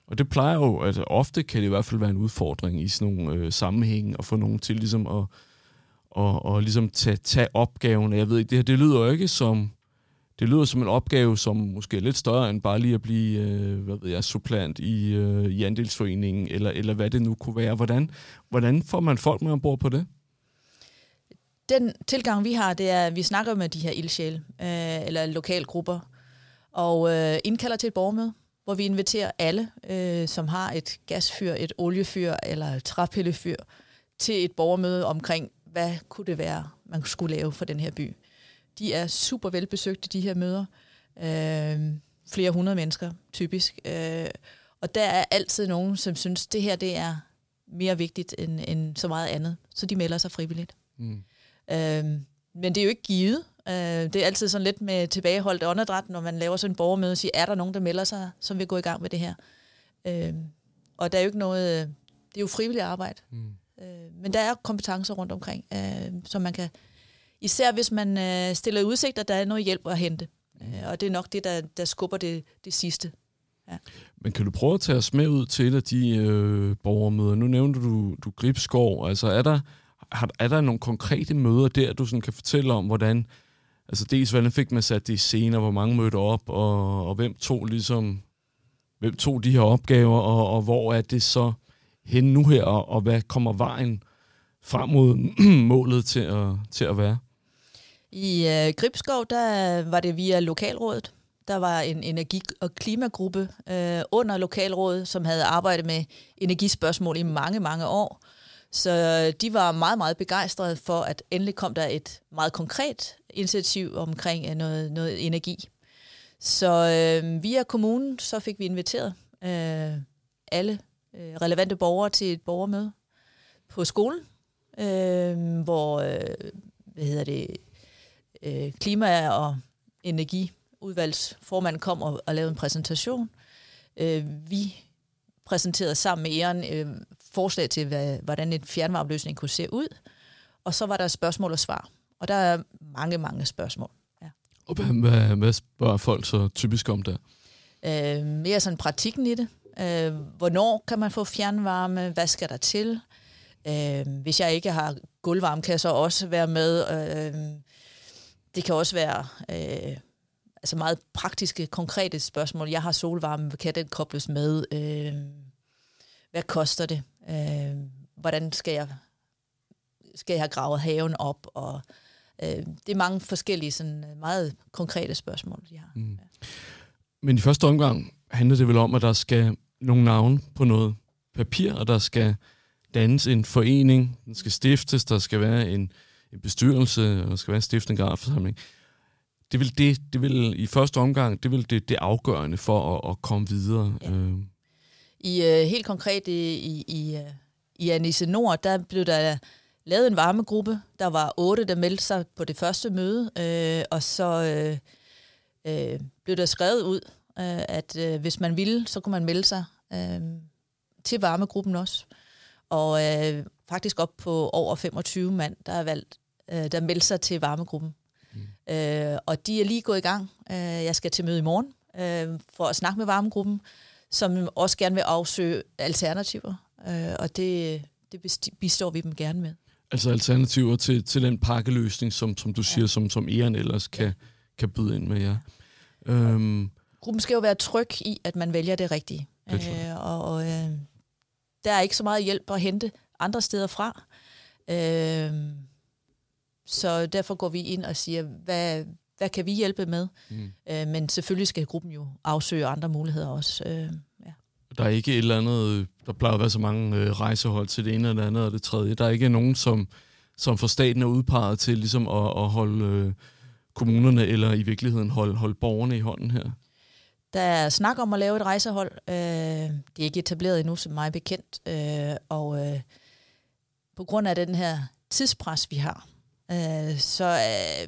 og det plejer jo, altså ofte kan det i hvert fald være en udfordring i sådan nogle øh, sammenhænge, at få nogen til ligesom at, og, og ligesom tage, tage opgaven. Jeg ved ikke, det her det lyder jo ikke som, det lyder som en opgave, som måske er lidt større end bare lige at blive, øh, hvad ved jeg, supplant i, øh, i andelsforeningen, eller, eller hvad det nu kunne være. Hvordan, hvordan får man folk med ombord på det? Den tilgang, vi har, det er, at vi snakker med de her ildsjæl, øh, eller lokalgrupper, og øh, indkalder til et borgermøde hvor vi inviterer alle, øh, som har et gasfyr, et oliefyr eller et træpillefyr, til et borgermøde omkring, hvad kunne det være, man skulle lave for den her by. De er super velbesøgte, de her møder. Øh, flere hundrede mennesker, typisk. Øh, og der er altid nogen, som synes, det her det er mere vigtigt end, end så meget andet. Så de melder sig frivilligt. Mm. Øh, men det er jo ikke givet. Øh, det er altid sådan lidt med tilbageholdt åndedræt, når man laver sådan en borgermøde og siger, er der nogen, der melder sig, som vil gå i gang med det her? Øh, og der er jo ikke noget... Det er jo frivilligt arbejde. Mm. Øh, men der er kompetencer rundt omkring, øh, som man kan... Især hvis man øh, stiller i udsigt, at der er noget hjælp at hente. Mm. Øh, og det er nok det, der, der skubber det, det sidste. Ja. Men kan du prøve at tage os med ud til et af de øh, borgermøder? Nu nævnte du, du Gribskov. Altså er der, har, er der nogle konkrete møder der, du sådan kan fortælle om, hvordan altså dels hvordan fik man sat det i scener, hvor mange mødte op, og, og hvem tog ligesom, hvem tog de her opgaver, og, og hvor er det så hen nu her, og, og hvad kommer vejen frem mod <clears throat> målet til at, til at være? I øh, Gribskov, der var det via lokalrådet. Der var en energi- og klimagruppe øh, under lokalrådet, som havde arbejdet med energispørgsmål i mange, mange år. Så de var meget, meget begejstrede for, at endelig kom der et meget konkret initiativ omkring øh, noget, noget energi. Så øh, via kommunen, så fik vi inviteret øh, alle øh, relevante borgere til et borgermøde på skolen, øh, hvor øh, hvad hedder det, øh, klima- og energiudvalgsformanden kom og, og lavede en præsentation. Øh, vi præsenterede sammen med Eren øh, forslag til, hvad, hvordan en fjernvarmeløsning kunne se ud. Og så var der spørgsmål og svar. Og der er mange, mange spørgsmål. Ja. Og hvad, hvad, hvad spørger folk så typisk om der? Øh, mere sådan praktikken i det. Øh, hvornår kan man få fjernvarme? Hvad skal der til? Øh, hvis jeg ikke har gulvvarme, kan jeg så også være med. Øh, det kan også være øh, altså meget praktiske, konkrete spørgsmål. Jeg har solvarme, kan den kobles med? Øh, hvad koster det? Øh, hvordan skal jeg, skal jeg have gravet haven op? Og, øh, det er mange forskellige, sådan meget konkrete spørgsmål, de har. Mm. Ja. Men i første omgang handler det vel om, at der skal nogle navne på noget papir, og der skal dannes en forening, den skal stiftes, der skal være en, en bestyrelse, og der skal være en stiftende generalforsamling. Det vil, det, det vil i første omgang, det vil det, det afgørende for at, at komme videre. Ja. Øh. I uh, helt konkret i, i, i, uh, i Anisse Nord, der blev der lavet en varmegruppe. Der var otte, der meldte sig på det første møde, øh, og så øh, øh, blev der skrevet ud, øh, at øh, hvis man ville, så kunne man melde sig øh, til varmegruppen også. Og øh, faktisk op på over 25 mand, der er valgt, øh, der meldt sig til varmegruppen. Mm. Øh, og de er lige gået i gang. Øh, jeg skal til møde i morgen øh, for at snakke med varmegruppen, som også gerne vil afsøge alternativer. Øh, og det, det bistår vi dem gerne med. Altså alternativer til, til den pakkeløsning, som, som du ja. siger, som, som Eren ellers kan, ja. kan byde ind med, ja. Øhm. Gruppen skal jo være tryg i, at man vælger det rigtige. Det øh, og og øh, der er ikke så meget hjælp at hente andre steder fra. Øh, så derfor går vi ind og siger, hvad, hvad kan vi hjælpe med? Mm. Øh, men selvfølgelig skal gruppen jo afsøge andre muligheder også. Øh, ja. Der er ikke et eller andet, der plejer at være så mange øh, rejsehold til det ene eller det andet og det tredje. Der er ikke nogen, som, som for staten er udpeget til ligesom at, at holde øh, kommunerne eller i virkeligheden holde, holde borgerne i hånden her. Der er snak om at lave et rejsehold. Øh, det er ikke etableret endnu, som mig bekendt. Øh, og øh, på grund af den her tidspres, vi har, øh, så øh,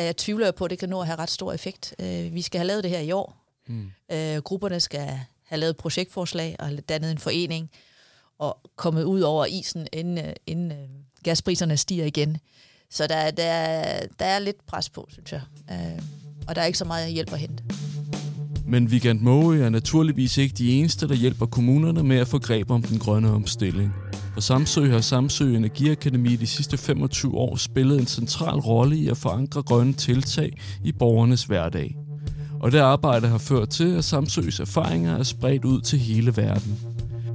er jeg tvivler på, at det kan nå at have ret stor effekt. Øh, vi skal have lavet det her i år. Mm. Øh, grupperne skal have lavet projektforslag og dannet en forening og kommet ud over isen, inden, øh, inden øh, gaspriserne stiger igen. Så der, der, der er lidt pres på, synes jeg. Øh, og der er ikke så meget hjælp at hente. Men Weekend Moe er naturligvis ikke de eneste, der hjælper kommunerne med at få greb om den grønne omstilling. For Samsø har Samsø Energiakademi de sidste 25 år spillet en central rolle i at forankre grønne tiltag i borgernes hverdag. Og det arbejde har ført til, at Samsøs erfaringer er spredt ud til hele verden.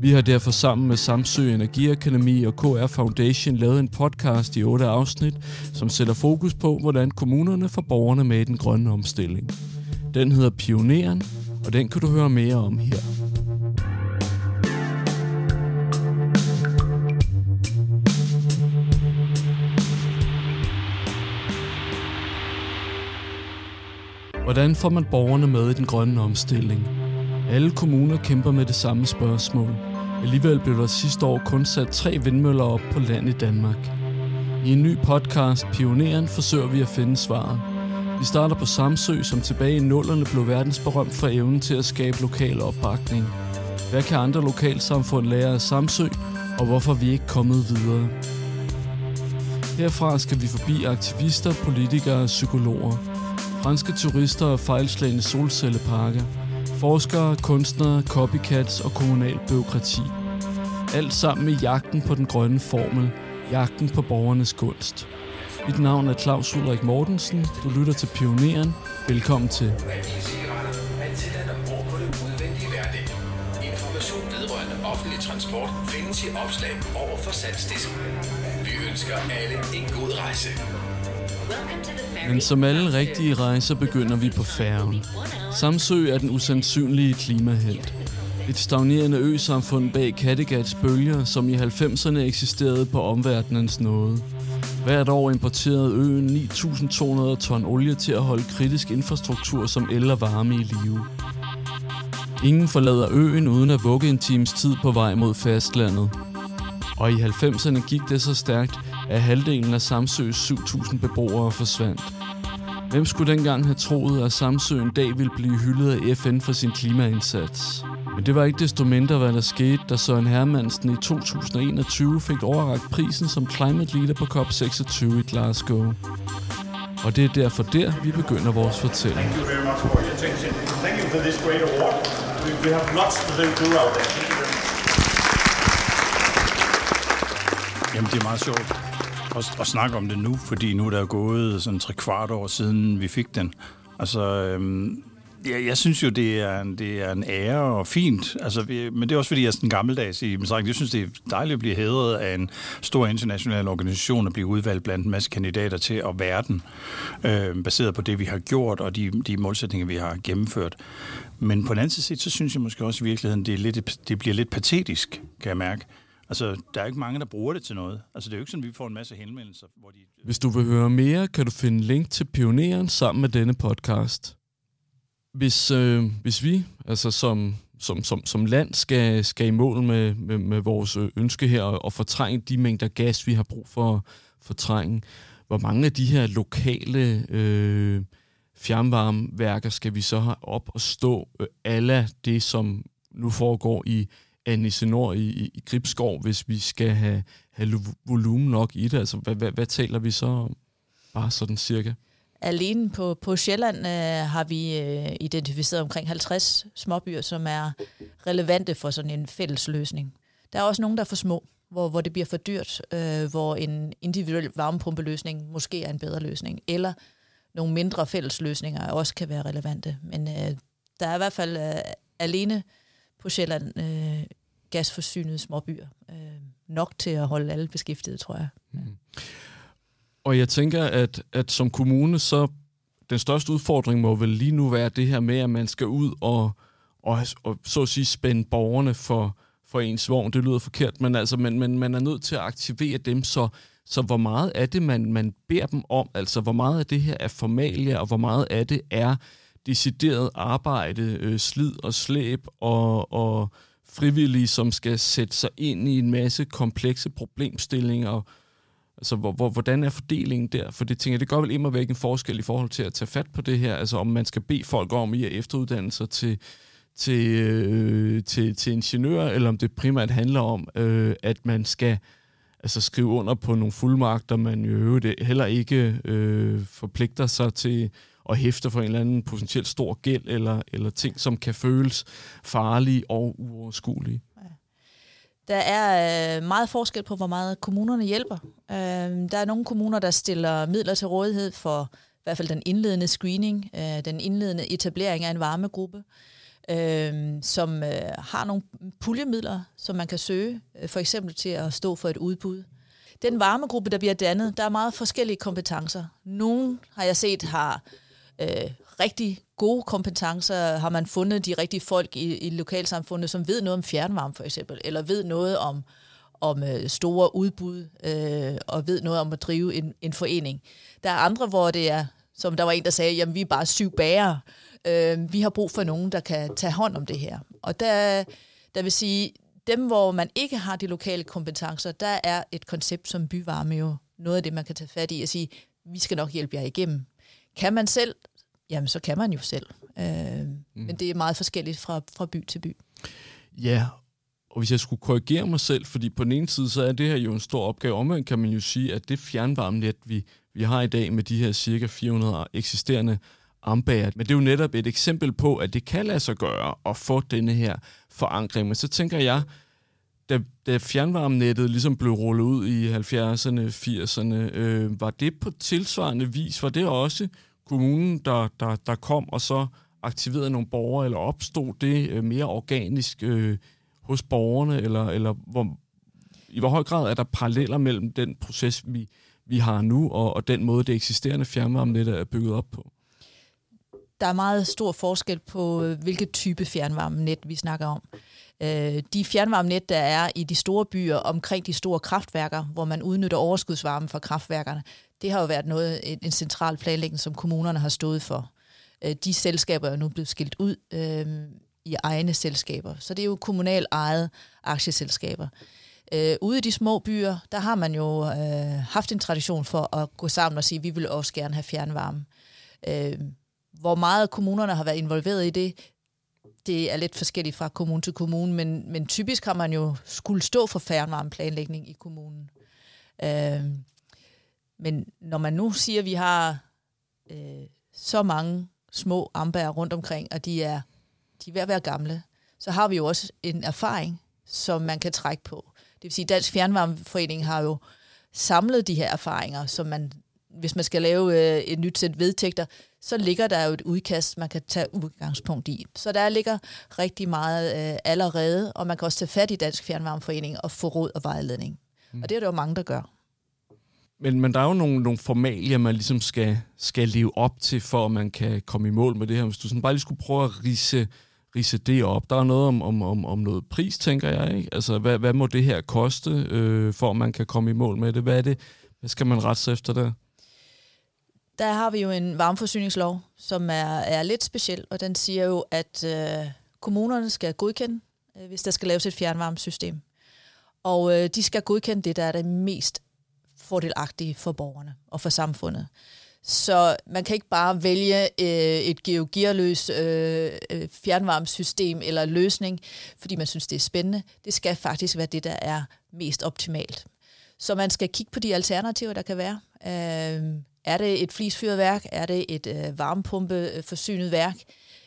Vi har derfor sammen med Samsø Energiakademi og KR Foundation lavet en podcast i otte afsnit, som sætter fokus på, hvordan kommunerne får borgerne med i den grønne omstilling. Den hedder Pioneren, og den kan du høre mere om her. Hvordan får man borgerne med i den grønne omstilling? Alle kommuner kæmper med det samme spørgsmål. Alligevel blev der sidste år kun sat tre vindmøller op på land i Danmark. I en ny podcast, Pioneren, forsøger vi at finde svaret. Vi starter på Samsø, som tilbage i nullerne blev verdensberømt for evnen til at skabe lokal opbakning. Hvad kan andre lokalsamfund lære af Samsø, og hvorfor vi ikke kommet videre? Herfra skal vi forbi aktivister, politikere og psykologer. Franske turister og fejlslagende solcelleparker. Forskere, kunstnere, copycats og kommunal byråkrati. Alt sammen i jagten på den grønne formel. Jagten på borgernes kunst. Mit navn er Claus Ulrik Mortensen. Du lytter til Pioneren. Velkommen til. Information vedrørende offentlig transport findes i opslag over for salgsdisken. Vi ønsker alle en god rejse. Men som alle rigtige rejser begynder vi på færgen. Samsø er den usandsynlige klimahelt. Et stagnerende ø-samfund bag Kattegats bølger, som i 90'erne eksisterede på omverdenens nåde. Hvert år importerede øen 9.200 ton olie til at holde kritisk infrastruktur som el og varme i live. Ingen forlader øen uden at vugge en times tid på vej mod fastlandet. Og i 90'erne gik det så stærkt, at halvdelen af Samsøs 7.000 beboere forsvandt. Hvem skulle dengang have troet, at Samsø en dag ville blive hyldet af FN for sin klimaindsats? Men det var ikke desto mindre, hvad der skete, da Søren Hermansen i 2021 fik overragt prisen som Climate Leader på COP26 i Glasgow. Og det er derfor der, vi begynder vores fortælling. Thank you very much for your attention. Thank you for this great award. We, we have lots to do out there. Thank you very much. Jamen, det er meget sjovt at, at snakke om det nu, fordi nu er der gået sådan tre kvart år siden, vi fik den. Altså, øhm, Ja, jeg synes jo, det er, en, det er en ære og fint. Altså, vi, men det er også, fordi jeg er sådan gammeldags i Mesrak. Jeg synes, det er dejligt at blive hædret af en stor international organisation og blive udvalgt blandt en masse kandidater til at verden, øh, baseret på det, vi har gjort og de, de målsætninger, vi har gennemført. Men på den anden side, så synes jeg måske også i virkeligheden, det, er lidt, det bliver lidt patetisk, kan jeg mærke. Altså, der er ikke mange, der bruger det til noget. Altså, det er jo ikke sådan, at vi får en masse henvendelser, hvor de... Hvis du vil høre mere, kan du finde link til Pioneren sammen med denne podcast. Hvis, øh, hvis vi altså som, som, som, som land skal, skal i mål med, med, med vores øh, ønske her og, og fortrænge de mængder gas, vi har brug for fortrænge, hvor mange af de her lokale øh, fjernvarmeværker skal vi så have op og stå øh, alle det, som nu foregår i Annisse Nord i, i, i Gribskov, hvis vi skal have, have volumen nok i det? Altså, hvad, hvad, hvad taler vi så om? Bare sådan cirka. Alene på, på Sjælland øh, har vi øh, identificeret omkring 50 småbyer, som er relevante for sådan en fælles løsning. Der er også nogle, der er for små, hvor, hvor det bliver for dyrt, øh, hvor en individuel varmepumpeløsning måske er en bedre løsning, eller nogle mindre fælles løsninger også kan være relevante. Men øh, der er i hvert fald øh, alene på Sjælland øh, gasforsynede småbyer øh, nok til at holde alle beskæftiget, tror jeg. Mm. Og jeg tænker, at, at som kommune, så den største udfordring må vel lige nu være det her med, at man skal ud og, og, og så at sige spænde borgerne for, for ens vogn. Det lyder forkert, men altså, man, man, man er nødt til at aktivere dem, så, så hvor meget af det, man, man beder dem om, altså hvor meget af det her er formalia, og hvor meget af det er decideret arbejde, øh, slid og slæb og, og frivillige, som skal sætte sig ind i en masse komplekse problemstillinger, Altså, hvor, hvor, hvordan er fordelingen der? For det tænker jeg, det gør vel immer væk en forskel i forhold til at tage fat på det her. Altså, om man skal bede folk om i at efteruddanne sig til, til, øh, til, til ingeniør, eller om det primært handler om, øh, at man skal altså, skrive under på nogle fuldmagter, man jo heller ikke øh, forpligter sig til at hæfte for en eller anden potentielt stor gæld, eller, eller ting, som kan føles farlige og uoverskuelige. Der er øh, meget forskel på, hvor meget kommunerne hjælper. Øh, der er nogle kommuner, der stiller midler til rådighed for i hvert fald den indledende screening, øh, den indledende etablering af en varmegruppe, øh, som øh, har nogle puljemidler, som man kan søge, øh, for eksempel til at stå for et udbud. Den varmegruppe, der bliver dannet, der er meget forskellige kompetencer. Nogle har jeg set har øh, rigtig gode kompetencer? Har man fundet de rigtige folk i, i lokalsamfundet, som ved noget om fjernvarme for eksempel, eller ved noget om, om øh, store udbud, øh, og ved noget om at drive en, en forening? Der er andre, hvor det er, som der var en, der sagde, jamen vi er bare syv bærere. Øh, vi har brug for nogen, der kan tage hånd om det her. Og der, der vil sige, dem, hvor man ikke har de lokale kompetencer, der er et koncept som byvarme jo noget af det, man kan tage fat i og sige, vi skal nok hjælpe jer igennem. Kan man selv, jamen så kan man jo selv. Øh, mm. Men det er meget forskelligt fra, fra by til by. Ja, og hvis jeg skulle korrigere mig selv, fordi på den ene side, så er det her jo en stor opgave. Omvendt kan man jo sige, at det fjernvarmenet, vi, vi har i dag med de her cirka 400 eksisterende armbæger, men det er jo netop et eksempel på, at det kan lade sig gøre at få denne her forankring. Men så tænker jeg, da, da fjernvarmenettet ligesom blev rullet ud i 70'erne, 80'erne, øh, var det på tilsvarende vis, var det også kommunen, der, der, der kom og så aktiverede nogle borgere, eller opstod det øh, mere organisk øh, hos borgerne, eller, eller hvor, i hvor høj grad er der paralleller mellem den proces, vi, vi har nu, og, og den måde, det eksisterende fjernvarmenet er bygget op på? Der er meget stor forskel på, øh, hvilket type fjernvarmenet vi snakker om. Øh, de fjernvarmenet, der er i de store byer omkring de store kraftværker, hvor man udnytter overskudsvarme fra kraftværkerne, det har jo været noget, en central planlægning, som kommunerne har stået for. Øh, de selskaber er nu blevet skilt ud. Øh, i egne selskaber. Så det er jo kommunalt ejet aktieselskaber. Øh, ude i de små byer, der har man jo øh, haft en tradition for at gå sammen og sige, at vi vil også gerne have fjernvarme. Øh, hvor meget kommunerne har været involveret i det, det er lidt forskelligt fra kommune til kommune, men, men typisk har man jo skulle stå for fjernvarmeplanlægning i kommunen. Øh, men når man nu siger, at vi har øh, så mange små ambær rundt omkring, og de er, de er ved at være gamle, så har vi jo også en erfaring, som man kan trække på. Det vil sige, at Dansk Fjernvarmeforening har jo samlet de her erfaringer, som man, hvis man skal lave øh, et nyt sæt vedtægter, så ligger der jo et udkast, man kan tage udgangspunkt i. Så der ligger rigtig meget øh, allerede, og man kan også tage fat i Dansk Fjernvarmeforening og få råd og vejledning. Mm. Og det er der jo mange, der gør. Men, men der er jo nogle, nogle formalier, man ligesom skal, skal leve op til, for at man kan komme i mål med det her. Hvis du sådan bare lige skulle prøve at rise, rise det op. Der er noget om, om, om, om noget pris, tænker jeg. Ikke? Altså, hvad, hvad må det her koste, øh, for at man kan komme i mål med det? Hvad er det? Hvad skal man rette sig efter der? Der har vi jo en varmeforsyningslov, som er, er lidt speciel, og den siger jo, at øh, kommunerne skal godkende, øh, hvis der skal laves et fjernvarmesystem. Og øh, de skal godkende det, der er det mest fordelagtige for borgerne og for samfundet. Så man kan ikke bare vælge øh, et geogearløst øh, øh, fjernvarmesystem eller løsning, fordi man synes, det er spændende. Det skal faktisk være det, der er mest optimalt. Så man skal kigge på de alternativer, der kan være. Øh, er det et flisfyret værk? Er det et øh, varmepumpeforsynet øh, værk?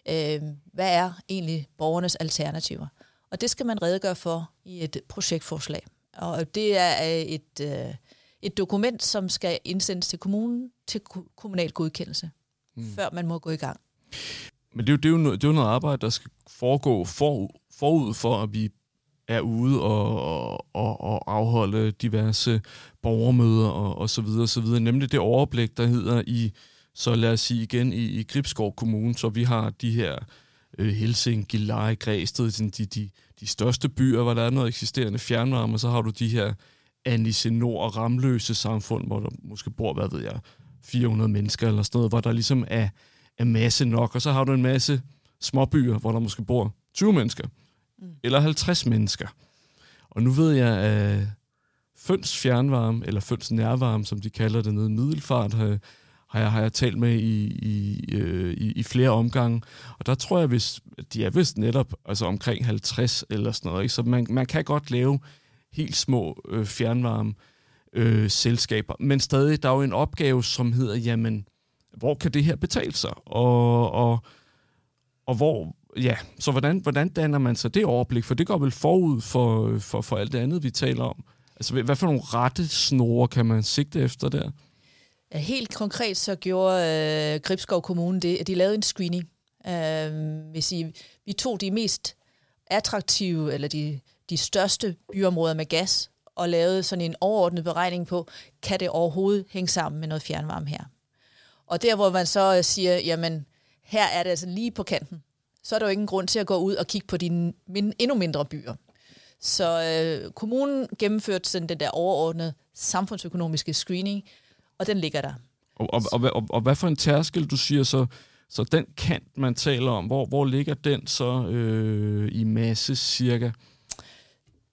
Øh, hvad er egentlig borgernes alternativer? Og det skal man redegøre for i et projektforslag. Og det er et... Øh, et dokument, som skal indsendes til kommunen til kommunal godkendelse, mm. før man må gå i gang. Men det er jo, det er jo, noget, det er jo noget arbejde, der skal foregå for, forud for, at vi er ude og, og, og afholde diverse borgermøder og, og så videre, så videre. Nemlig det overblik, der hedder i, så lad os sige igen, i, i Gribskov Kommune, så vi har de her øh, Helsinki, Leje, Græsted, de, de, de største byer, hvor der er noget eksisterende fjernvarme, og så har du de her Anisse Nord og Ramløse samfund, hvor der måske bor, hvad ved jeg, 400 mennesker eller sådan noget, hvor der ligesom er, er masse nok, og så har du en masse småbyer, hvor der måske bor 20 mennesker, mm. eller 50 mennesker. Og nu ved jeg, at Føns Fjernvarme, eller Føns Nærvarme, som de kalder det nede i Middelfart, har, har, jeg, har jeg talt med i, i, øh, i, i flere omgange. Og der tror jeg, hvis de er vist netop altså omkring 50 eller sådan noget. Ikke? Så man, man kan godt lave helt små øh, fjernvarme øh, selskaber. Men stadig, der er jo en opgave, som hedder, jamen, hvor kan det her betale sig? Og, og, og hvor, ja, så hvordan, hvordan danner man sig det overblik? For det går vel forud for, for, for alt det andet, vi taler om. Altså, hvad for nogle rette snore kan man sigte efter der? Ja, helt konkret så gjorde øh, Gribskov Kommune det, at de lavede en screening. Øh, hvis I, vi tog de mest attraktive, eller de de største byområder med gas, og lavede sådan en overordnet beregning på, kan det overhovedet hænge sammen med noget fjernvarme her? Og der, hvor man så øh, siger, jamen, her er det altså lige på kanten, så er der jo ingen grund til at gå ud og kigge på de min, endnu mindre byer. Så øh, kommunen gennemførte sådan den der overordnede samfundsøkonomiske screening, og den ligger der. Og, og, og, og, og hvad for en tærskel, du siger så, så den kant, man taler om, hvor, hvor ligger den så øh, i masse cirka?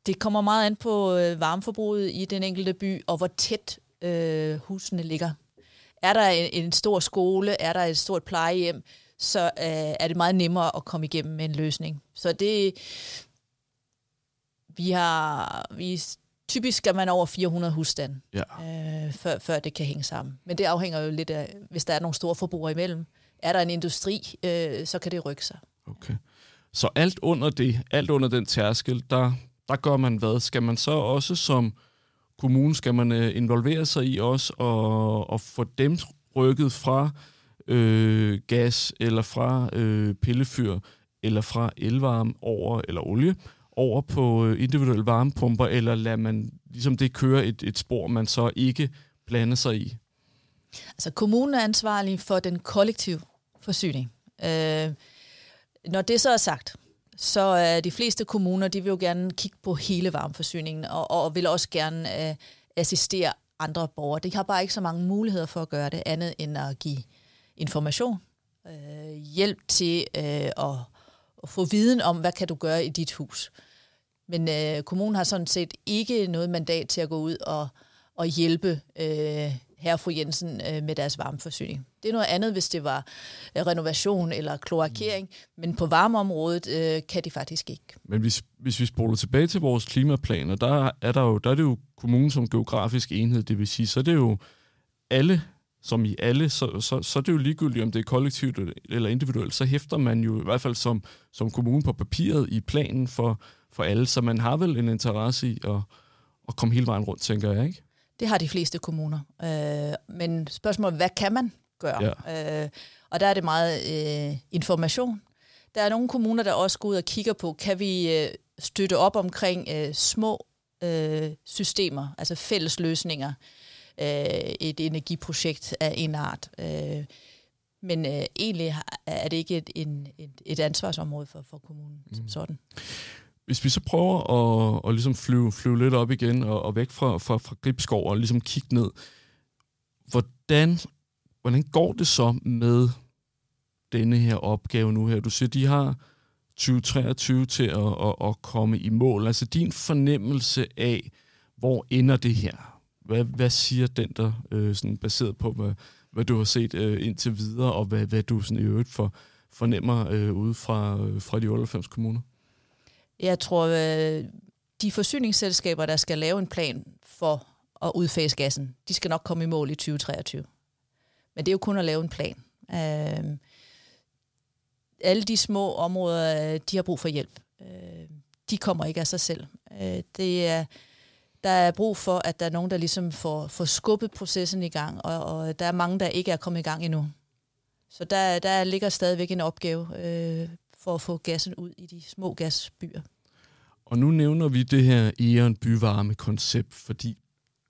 Det kommer meget an på øh, varmeforbruget i den enkelte by, og hvor tæt øh, husene ligger. Er der en, en stor skole, er der et stort plejehjem, så øh, er det meget nemmere at komme igennem med en løsning. Så det, vi har, vi, typisk skal man over 400 husstande, ja. øh, før, før det kan hænge sammen. Men det afhænger jo lidt af, hvis der er nogle store forbrugere imellem. Er der en industri, øh, så kan det rykke sig. Okay. Så alt under det, alt under den tærskel, der der gør man hvad? Skal man så også som kommune, skal man øh, involvere sig i også og, og få dem rykket fra øh, gas eller fra øh, pillefyr eller fra elvarme over, eller olie, over på øh, individuelle varmepumper, eller lader man ligesom det køre et, et spor, man så ikke blander sig i? Altså kommunen er ansvarlig for den kollektive forsyning. Øh, når det så er sagt, så er de fleste kommuner, de vil jo gerne kigge på hele varmeforsyningen, og, og vil også gerne øh, assistere andre borgere. De har bare ikke så mange muligheder for at gøre det, andet end at give information, øh, hjælp til øh, at at få viden om, hvad kan du gøre i dit hus. Men øh, kommunen har sådan set ikke noget mandat til at gå ud og, og hjælpe øh, herre og fru Jensen øh, med deres varmeforsyning. Det er noget andet, hvis det var øh, renovation eller kloakering, mm. men på varmeområdet øh, kan de faktisk ikke. Men hvis, hvis vi spoler tilbage til vores klimaplaner, der er, der jo, der er det jo kommunen som geografisk enhed, det vil sige, så er det jo alle som i alle, så, så, så er det jo ligegyldigt, om det er kollektivt eller individuelt, så hæfter man jo i hvert fald som, som kommune på papiret i planen for, for alle, så man har vel en interesse i at, at komme hele vejen rundt, tænker jeg, ikke? Det har de fleste kommuner. Øh, men spørgsmålet, hvad kan man gøre? Ja. Øh, og der er det meget øh, information. Der er nogle kommuner, der også går ud og kigger på, kan vi øh, støtte op omkring øh, små øh, systemer, altså fælles løsninger, øh, et energiprojekt af en art. Øh, men øh, egentlig er det ikke et, en, et, et ansvarsområde for, for kommunen mm. som sådan. Hvis vi så prøver at, at ligesom flyve, flyve lidt op igen og, og væk fra, fra, fra Gribskov og ligesom kigge ned, hvordan, hvordan går det så med denne her opgave nu her? Du siger, de har 2023 til at, at, at komme i mål. Altså din fornemmelse af, hvor ender det her? Hvad, hvad siger den der, øh, sådan baseret på, hvad, hvad du har set øh, indtil videre, og hvad, hvad du sådan i øvrigt for, fornemmer øh, ude fra, øh, fra de 98 kommuner? Jeg tror, øh, de forsyningsselskaber, der skal lave en plan for at udfase gassen, de skal nok komme i mål i 2023. Men det er jo kun at lave en plan. Øh, alle de små områder, øh, de har brug for hjælp. Øh, de kommer ikke af sig selv. Øh, det er, der er brug for, at der er nogen, der ligesom får, får skubbet processen i gang, og, og der er mange, der ikke er kommet i gang endnu. Så der, der ligger stadigvæk en opgave øh, for at få gassen ud i de små gasbyer. Og nu nævner vi det her Eon byvarme-koncept, fordi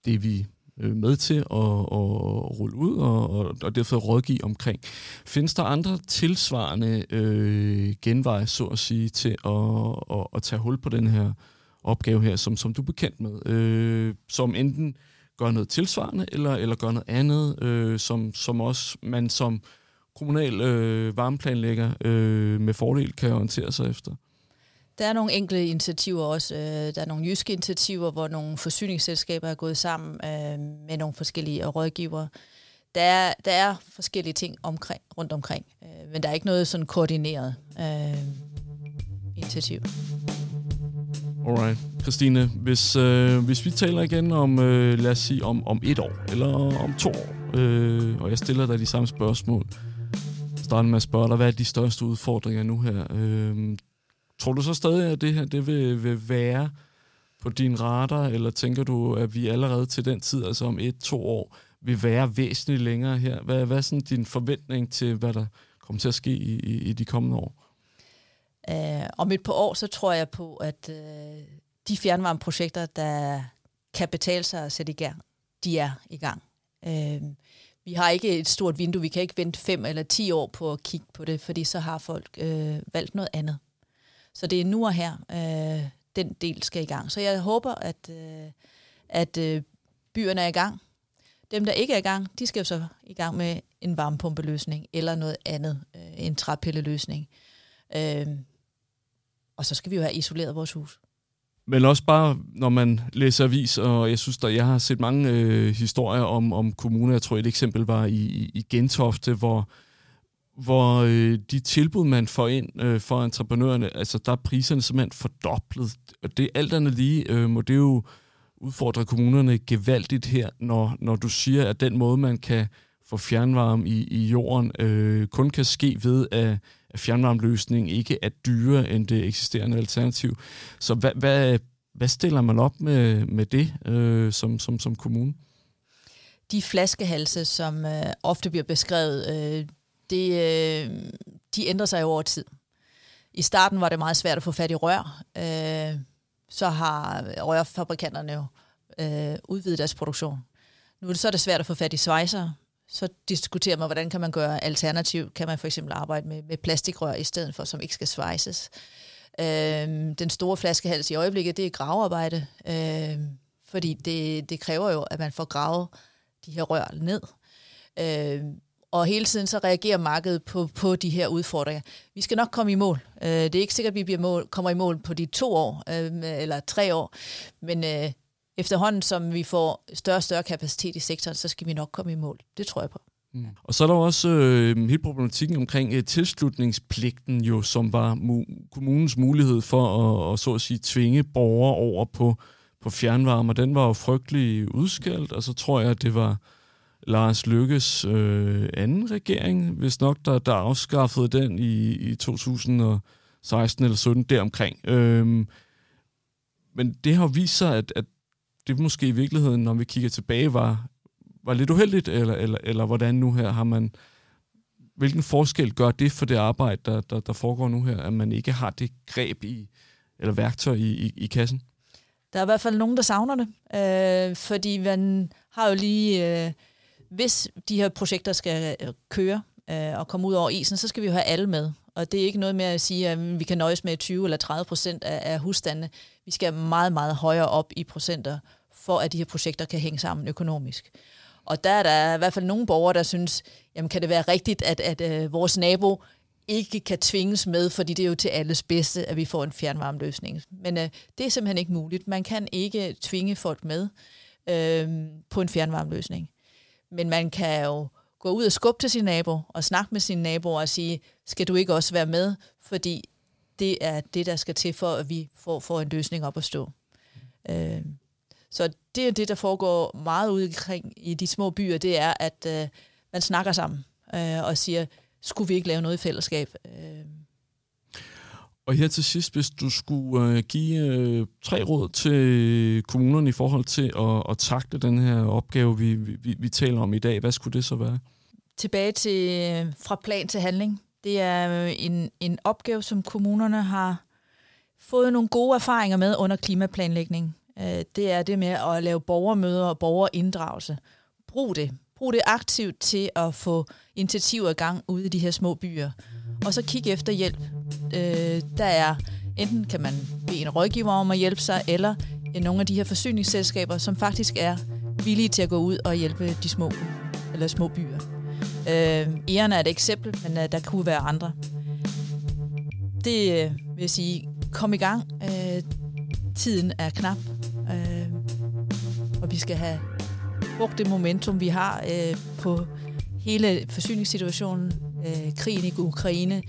det er vi øh, med til at, at rulle ud og, og, og derfor rådgive omkring. Findes der andre tilsvarende øh, genveje, så at sige, til at, at, at tage hul på den her opgave her, som, som du er bekendt med, øh, som enten gør noget tilsvarende, eller, eller gør noget andet, øh, som, som også man som kommunal øh, varmeplanlægger øh, med fordel kan orientere sig efter? Der er nogle enkelte initiativer også. Øh, der er nogle jyske initiativer, hvor nogle forsyningsselskaber er gået sammen øh, med nogle forskellige rådgivere. Der er, der er forskellige ting omkring, rundt omkring, øh, men der er ikke noget sådan koordineret øh, initiativ. Alright. Christine, hvis, øh, hvis vi taler igen om, øh, lad os sige, om, om et år, eller om to år, øh, og jeg stiller dig de samme spørgsmål, starte med at spørge dig, hvad er de største udfordringer nu her? Øh, tror du så stadig, at det her det vil, vil være på din radar, eller tænker du, at vi allerede til den tid, altså om et, to år, vil være væsentligt længere her? Hvad, hvad er sådan din forventning til, hvad der kommer til at ske i, i, i de kommende år? Uh, om et par år, så tror jeg på, at uh, de fjernvarmeprojekter, der kan betale sig at sætte i gang, de er i gang. Uh, vi har ikke et stort vindue. Vi kan ikke vente fem eller ti år på at kigge på det, fordi så har folk øh, valgt noget andet. Så det er nu og her, øh, den del skal i gang. Så jeg håber, at, øh, at øh, byerne er i gang. Dem, der ikke er i gang, de skal jo så i gang med en varmepumpeløsning eller noget andet, øh, en træpilleløsning. Øh, og så skal vi jo have isoleret vores hus. Men også bare, når man læser avis, og jeg synes, at jeg har set mange øh, historier om, om kommuner. Jeg tror, et eksempel var i, i Gentofte, hvor, hvor øh, de tilbud, man får ind øh, for entreprenørerne, altså der er priserne simpelthen fordoblet. Og det alt andet lige, øh, må det jo udfordre kommunerne gevaldigt her, når, når du siger, at den måde, man kan få fjernvarme i, i jorden, øh, kun kan ske ved, at fjernvarmløsning ikke er dyrere end det eksisterende alternativ. Så hvad, hvad, hvad stiller man op med, med det øh, som, som, som kommune? De flaskehalse, som øh, ofte bliver beskrevet, øh, det, øh, de ændrer sig over tid. I starten var det meget svært at få fat i rør. Øh, så har rørfabrikanterne jo øh, udvidet deres produktion. Nu er det så er det svært at få fat i svejser, så diskuterer man, hvordan kan man gøre alternativ. Kan man for eksempel arbejde med, med plastikrør i stedet for, som ikke skal svejses. Øhm, den store flaskehals i øjeblikket, det er gravearbejde, øhm, fordi det, det kræver jo, at man får gravet de her rør ned. Øhm, og hele tiden så reagerer markedet på, på de her udfordringer. Vi skal nok komme i mål. Øh, det er ikke sikkert, at vi bliver mål, kommer i mål på de to år øh, eller tre år, men øh, efterhånden, som vi får større og større kapacitet i sektoren, så skal vi nok komme i mål. Det tror jeg på. Mm. Og så er der også øh, hele problematikken omkring øh, tilslutningspligten, jo, som var mu- kommunens mulighed for at, at, så at sige, tvinge borgere over på, på fjernvarme, og den var jo frygtelig udskældt, og så tror jeg, at det var Lars Lykkes øh, anden regering, hvis nok, der, der afskaffede den i, i 2016 eller 17 deromkring. Øhm, men det har vist sig, at, at det måske i virkeligheden, når vi kigger tilbage, var, var lidt uheldigt, eller, eller, eller hvordan nu her har man... Hvilken forskel gør det for det arbejde, der, der, der foregår nu her, at man ikke har det greb i, eller værktøj i, i, i kassen? Der er i hvert fald nogen, der savner det, øh, fordi man har jo lige... Øh, hvis de her projekter skal øh, køre øh, og komme ud over isen, så skal vi jo have alle med. Og det er ikke noget med at sige, at vi kan nøjes med 20 eller 30 procent af, af husstandene. Vi skal meget, meget højere op i procenter, for at de her projekter kan hænge sammen økonomisk. Og der er der i hvert fald nogle borgere, der synes, jamen kan det være rigtigt, at, at, øh, vores nabo ikke kan tvinges med, fordi det er jo til alles bedste, at vi får en fjernvarmeløsning. Men øh, det er simpelthen ikke muligt. Man kan ikke tvinge folk med øh, på en fjernvarmeløsning. Men man kan jo gå ud og skubbe til sin nabo og snakke med sin nabo og sige, skal du ikke også være med? Fordi det er det, der skal til for, at vi får, får en løsning op at stå. Øh, så det er det, der foregår meget ud omkring i de små byer, det er, at øh, man snakker sammen øh, og siger, skulle vi ikke lave noget i fællesskab? Øh. Og her til sidst, hvis du skulle øh, give øh, tre råd til kommunerne i forhold til at, at takle den her opgave, vi, vi, vi taler om i dag, hvad skulle det så være? Tilbage til øh, fra plan til handling. Det er øh, en, en opgave, som kommunerne har fået nogle gode erfaringer med under klimaplanlægning. Øh, det er det med at lave borgermøder og borgerinddragelse. Brug det. Brug det aktivt til at få initiativer i gang ude i de her små byer. Og så kig efter hjælp. Øh, der er enten kan man bede en rådgiver om at hjælpe sig, eller nogle af de her forsyningsselskaber, som faktisk er villige til at gå ud og hjælpe de små, eller små byer. Øh, Eren er et eksempel, men øh, der kunne være andre. Det øh, vil jeg sige, kom i gang. Øh, tiden er knap. Øh, og vi skal have brugt det momentum, vi har øh, på hele forsyningssituationen, øh, krigen i Ukraine.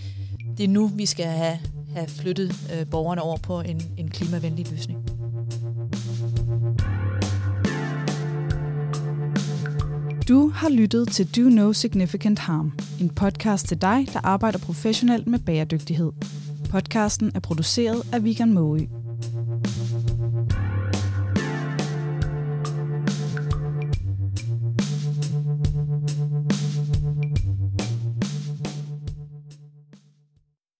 Det er nu, vi skal have, have flyttet øh, borgerne over på en, en klimavenlig løsning. Du har lyttet til Do No Significant Harm, en podcast til dig, der arbejder professionelt med bæredygtighed. Podcasten er produceret af Vegan Moe.